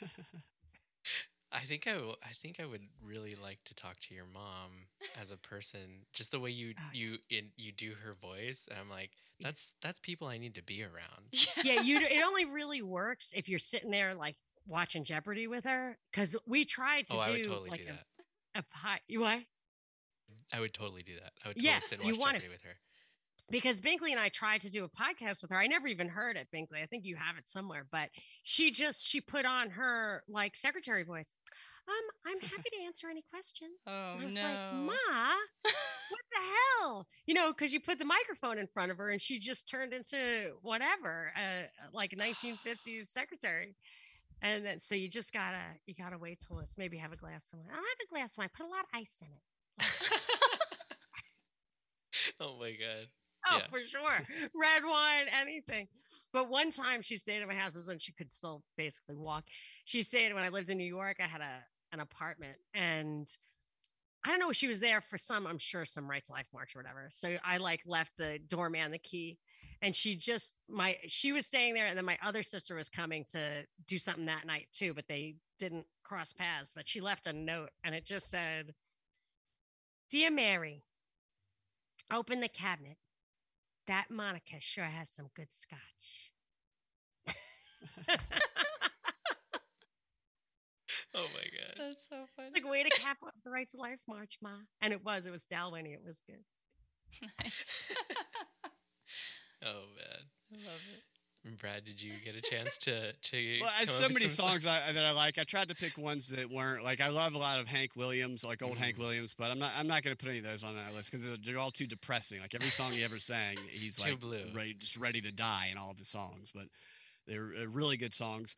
I think I will, I think I would really like to talk to your mom as a person, just the way you Oh, you in, you do her voice, and I'm like. That's that's people I need to be around. yeah, you. It only really works if you're sitting there like watching Jeopardy with her. Because we tried to oh, do I would totally like do that. a, a pie. You what? I would totally do that. I would Yeah, sit and watch wanna- Jeopardy with her. Because Binkley and I tried to do a podcast with her. I never even heard it, Binkley. I think you have it somewhere. But she just she put on her like secretary voice. Um, I'm happy to answer any questions. Oh, And I was no. like, Ma, what the hell? You know, because you put the microphone in front of her and she just turned into whatever, uh, like 1950s secretary. And then, so you just gotta, you gotta wait till it's maybe have a glass of wine. I'll have a glass of wine. Put a lot of ice in it. oh my god. Oh, Yeah. for sure. Red wine, anything. But one time she stayed at my house was when she could still basically walk. She stayed when I lived in New York. I had a an apartment and I don't know, she was there for some, I'm sure some right to life march or whatever. So I like left the doorman the key and she just my she was staying there and then my other sister was coming to do something that night too, but they didn't cross paths. But she left a note and it just said, Dear Mary, open the cabinet. That Monica sure has some good scotch. Oh my god. That's so funny. like way to cap off the Rights to Life March, Ma. And it was, it was Dalwhinnie. It was good. nice. Oh man. I love it. Brad, did you get a chance to to? Well, come there's so many songs I, that I like. I tried to pick ones that weren't like I love a lot of Hank Williams, like old Hank Mhm. Williams, but I'm not I'm not going to put any of those on that list because they're, they're all too depressing. Like every song he ever sang, he's Too like blue. ready just ready to die in all of his songs. But they're uh, really good songs.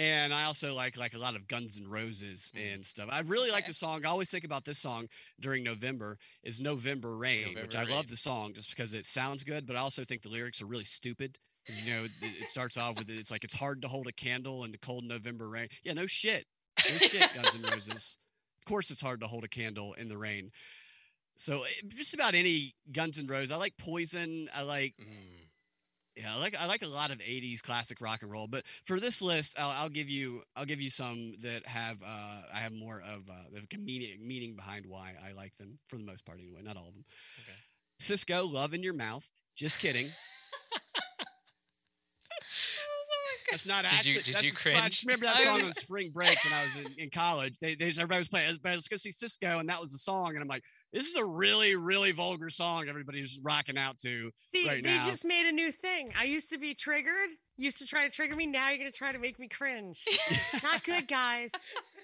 And I also like like a lot of Guns N' Roses Mhm. and stuff. I really like the song. I always think about this song during November is November Rain, which I November love the song just because it sounds good, but I also think the lyrics are really stupid. you know, it, starts off with it's like it's hard to hold a candle in the cold November rain. Yeah, no shit. No shit, Guns N' Roses. Of course it's hard to hold a candle in the rain. So eh, just about any Guns N' Roses. I like Poison. I like Mm. Yeah, I like I like a lot of '80s classic rock and roll. But for this list, I'll, I'll give you I'll give you some that have uh, I have more of uh, the meaning meaning behind why I like them for the most part anyway. Not all of them. Okay. Cisco, love in your mouth. Just kidding. That's not Did you- did you spot- I just remember that song on spring break when I was in, in college. They, they everybody was playing. Everybody was going to see Cisco, and that was the song. And I'm like, this is a really, really vulgar song. Everybody's rocking out to. See, Right they now. just made a new thing. I used to be triggered, used to try to trigger me. Now you're going to try to make me cringe. Not good, guys.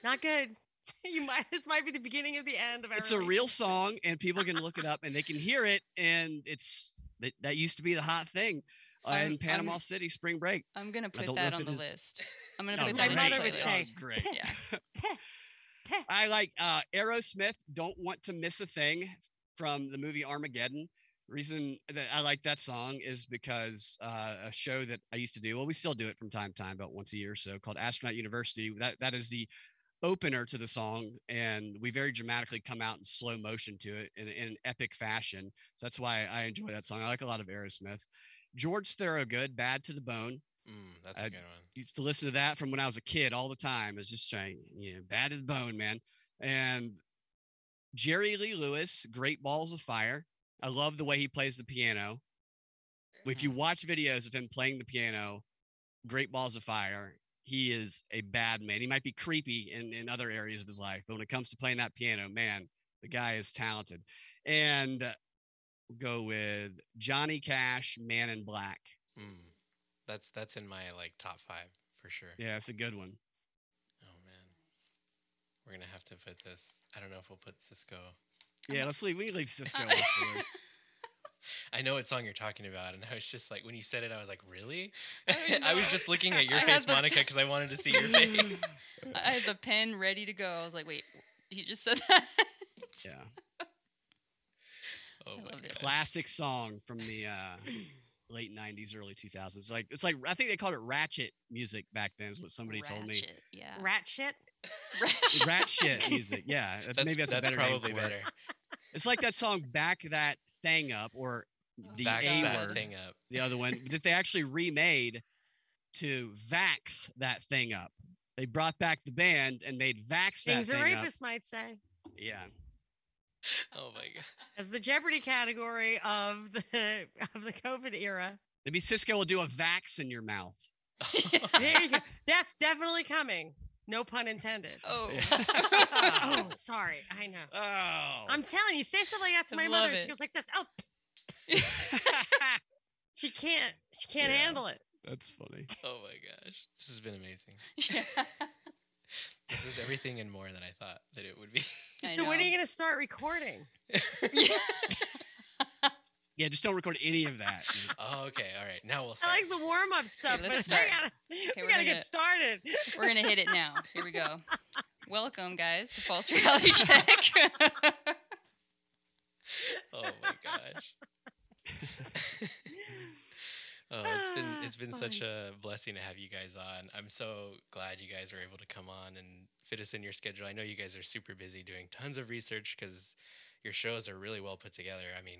Not good. You might, this might be the beginning of the end of our It's a real song, and people can look it up and they can hear it. And it's that, that used to be the hot thing uh, in Panama I'm- City spring break. I'm gonna put that on the is- list. I'm gonna put my that on the mother would say. Great. Yeah. I like uh, Aerosmith. Don't want to miss a thing from the movie Armageddon. Reason that I like that song is because uh, a show that I used to do. Well, we still do it from time to time, about once a year or so, called Astronaut University. That that is the opener to the song, and we very dramatically come out in slow motion to it in, in an epic fashion. So that's why I enjoy that song. I like a lot of Aerosmith. George Thorogood, "Bad to the Bone." Mm, that's a I- good one. used to listen to that from when I was a kid all the time. It's just trying, you know, bad as bone, man. And Jerry Lee Lewis, Great Balls of Fire. I love the way he plays the piano. If you watch videos of him playing the piano, Great Balls of Fire, he is a bad man. He might be creepy in, in other areas of his life, but when it comes to playing that piano, man, the guy is talented. And uh, we'll go with Johnny Cash, Man in Black. Mm. That's that's in my like top five for sure. Yeah, it's a good one. Oh man, we're gonna have to put this. I don't know if we'll put Cisco. Yeah, let's leave. We can leave Cisco off the list. I know what song you're talking about, and I was just like, when you said it, I was like, really? I was I was just looking at your I face, the- Monica, because I wanted to see your face. I had the pen ready to go. I was like, wait, he just said that. Yeah, Oh my god. classic song from the uh, late '90s, early 2000s. Like it's like I think they called it ratchet music back then. Is what somebody told me. Yeah. Rat shit. Ratchet. Music. Yeah, that's, That's, maybe that's, that's a better name probably it. better. It's like that song "Back That Thing Up" or oh, the Backs A that word, thing up. the other one that they actually remade to "Vax That Thing Up." They brought back the band and made "Vax That Things a Thing Up." rapist might say. Yeah, Oh my god. As the Jeopardy category of the of the COVID era. maybe Cisco will do a "Vax in your mouth." There you go. That's definitely coming. No pun intended. Oh. oh, sorry. I know. Oh, I'm telling you, say something like that to my love mother. She goes like this. Oh, she can't. She can't Yeah. handle it. that's funny. oh my gosh. This has been amazing. yeah. This is everything and more than I thought that it would be. I So know. when are you gonna start recording? Yeah, just don't record any of that. oh, okay. All right. Now we'll start. I like the warm up stuff, but let's we start. gotta, we we're gotta gonna- get started. We're gonna hit it now. Here we go. Welcome, guys, to False Reality Check. oh my gosh. Oh, it's been Ah, it's been such fun. a blessing to have you guys on. I'm so glad you guys were able to come on and fit us in your schedule. I know you guys are super busy doing tons of research because your shows are really well put together. I mean,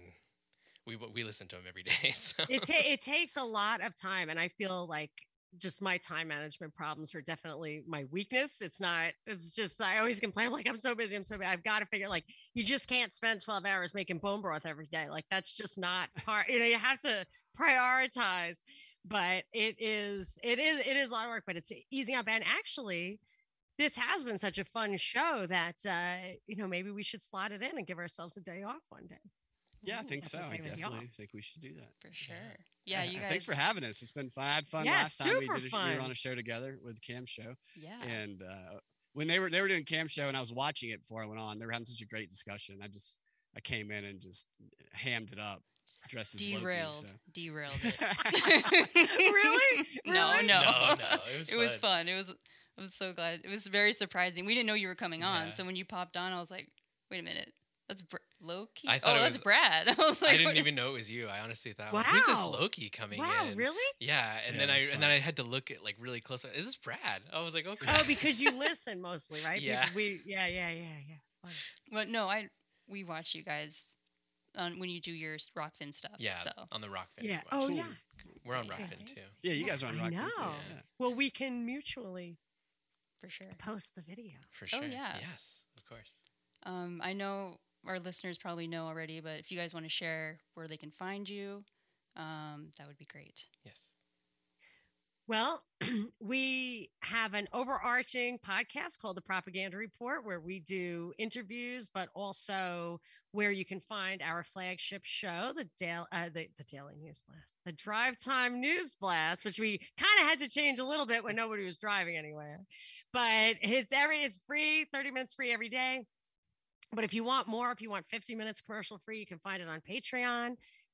we we listen to them every day. So. it ta- it takes a lot of time, and I feel like just my time management problems are definitely my weakness. It's not. It's just I always complain like I'm so busy. I'm so busy. I've got to figure like you just can't spend 12 hours making bone broth every day. Like that's just not part. You know, you have to prioritize. But it is it is it is a lot of work, but it's easing up. And actually, this has been such a fun show that uh, you know maybe we should slot it in and give ourselves a day off one day. Yeah, I think That's so. I definitely think we should do that. For sure. Yeah, you guys. Thanks for having us. It's been fun. I had fun Yeah, last time we did. A, we were on a show together with Cam Show, Yeah. and uh, when they were they were doing Cam Show, and I was watching it before I went on. They were having such a great discussion. I just I came in and just hammed it up, dressed as Loki, Derailed. so. Derailed it. Really? No, Really? no. No, no, it was it was fun. fun. It was. I was so glad. It was very surprising. We didn't know you were coming on, Yeah. so when you popped on, I was like, "Wait a minute, that's Br- Loki." I thought oh, it that's was- Brad. I was like, I didn't even know it was you. I honestly thought, like, who's this Loki coming in. Wow, in? really? Yeah, and Yeah, then I was and then I had to look at like really close. Is this Brad? I was like, okay. Oh, because you listen mostly, right? Yeah. Because We, yeah, yeah, yeah, yeah. Fun. But no, I we watch you guys on when you do your s- Rokfin stuff. yeah, So on the Rokfin. we Yeah. Oh, it. yeah. We're on Yeah. Rokfin too. Yeah, you guys are on I Rock know. too. Yeah. Well, we can mutually for sure. post the video. For sure. Oh, yeah. Yes, of course. Um, I know our listeners probably know already, but if you guys want to share where they can find you, um, that would be great. Yes. Well, we have an overarching podcast called The Propaganda Report where we do interviews, but also where you can find our flagship show, the Daily, uh, the, the Daily News Blast, the Drive Time News Blast, which we kind of had to change a little bit when nobody was driving anywhere. But it's every it's free, 30 minutes free every day. But if you want more, if you want 50 minutes commercial free, you can find it on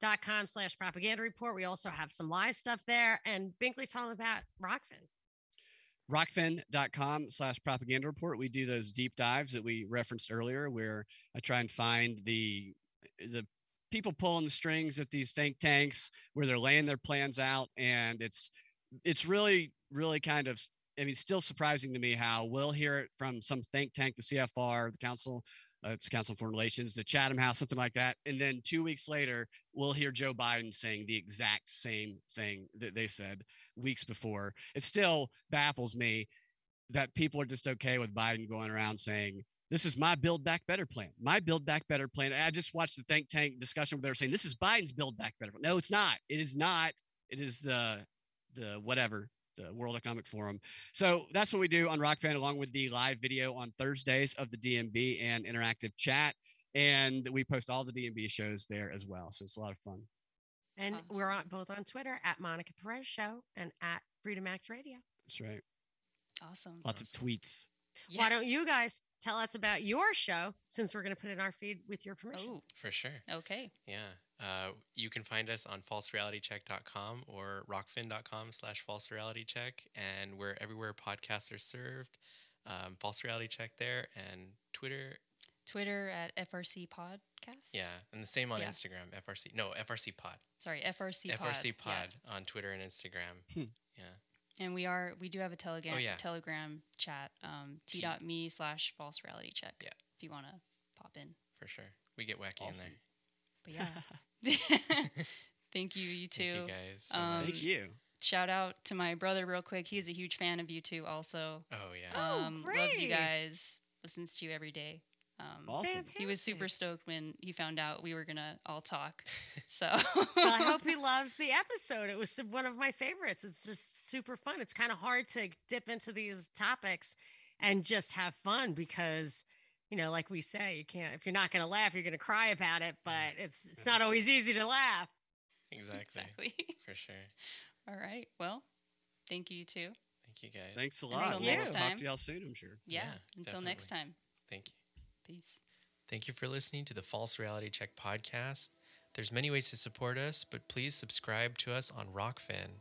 patreon.com slash propaganda report. We also have some live stuff there. And Binkley, tell them about Rokfin. rokfin.com slash propaganda report we do those deep dives that we referenced earlier where i try and find the the people pulling the strings at these think tanks where they're laying their plans out and it's it's really really kind of i mean still surprising to me how we'll hear it from some think tank the cfr the council uh, it's council on foreign relations the chatham house something like that and then two weeks later we'll hear joe biden saying the exact same thing that they said weeks before. It still baffles me that people are just okay with Biden going around saying this is my Build Back Better plan. My Build Back Better plan. I just watched the think tank discussion where they were saying this is Biden's Build Back Better. No, it's not. It is not. It is the the whatever the World Economic Forum. So that's what we do on Rokfin, along with the live video on Thursdays of the DMB and interactive chat. And we post all the DMB shows there as well. So it's a lot of fun. And Awesome. we're on both on Twitter at Monica Perez Show and at Freedom Max Radio. That's right. Awesome. Lots of Awesome. tweets. Why don't you guys tell us about your show since we're going to put it in our feed with your permission? Oh, For sure. okay. Yeah. Uh, you can find us on falserealitycheck.com or rokfin.com slash falserealitycheck. And we're everywhere podcasts are served. Um, False Reality Check there and Twitter. Twitter at FRC Podcast. Yeah. And the same on Yeah. Instagram. FRC. No, FRC Pod. Sorry, FRC Pod. FRC Yeah. Pod on Twitter and Instagram. Hmm. Yeah. And we are we do have a telegram Oh, yeah. telegram chat. Um t.me slash false reality check. Yeah. If you want to pop in. For sure. We get wacky Awesome. But yeah. Thank you, you in too. Thank you guys. So Um. Thank you. Shout out to my brother real quick. He's a huge fan of you too also. Oh, yeah. Oh, Um loves you guys. Listens to you every day. Um Awesome. he was super stoked when he found out we were gonna all talk. So well, I hope he loves the episode. It was one of my favorites. It's just super fun. It's kind of hard to dip into these topics and just have fun because, you know, like we say, you can't if you're not going to laugh, you're going to cry about it. But it's it's not always easy to laugh. exactly. exactly. For sure. All right. Well, thank you too. Thank you guys. Thanks a lot. We'll next talk time. to y'all soon, I'm sure. Yeah. Yeah, until next time. Thank you. Peace. Thank you for listening to the False Reality Check podcast. There's many ways to support us, but please subscribe to us on Rokfin.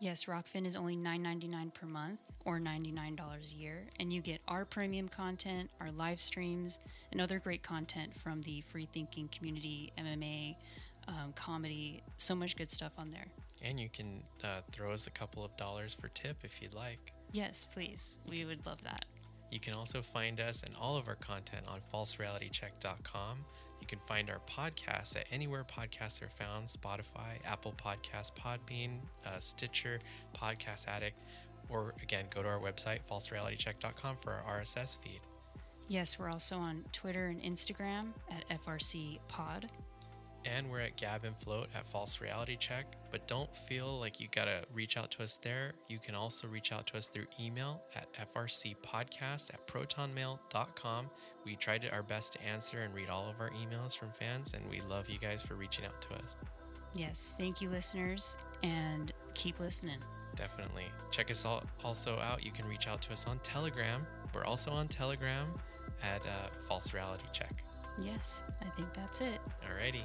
Yes, Rokfin is only $9.99 per month or $99 a year, and you get our premium content, our live streams, and other great content from the free thinking community, MMA, um, comedy, so much good stuff on there. And you can uh, throw us a couple of dollars for tip if you'd like. Yes, please. We would love that. You can also find us and all of our content on falserealitycheck.com. You can find our podcasts at anywhere podcasts are found Spotify, Apple Podcasts, Podbean, uh, Stitcher, Podcast Addict, or again, go to our website, falserealitycheck.com, for our RSS feed. Yes, we're also on Twitter and Instagram at FRC Pod. And we're at Gab and Float at False Reality Check. But don't feel like you gotta reach out to us there. You can also reach out to us through email at frcpodcast at protonmail.com. We tried our best to answer and read all of our emails from fans, and we love you guys for reaching out to us. Yes, thank you, listeners, and keep listening. Definitely. Check us all also out. You can reach out to us on Telegram. We're also on Telegram at uh, False Reality Check. Yes, I think that's it. Alrighty.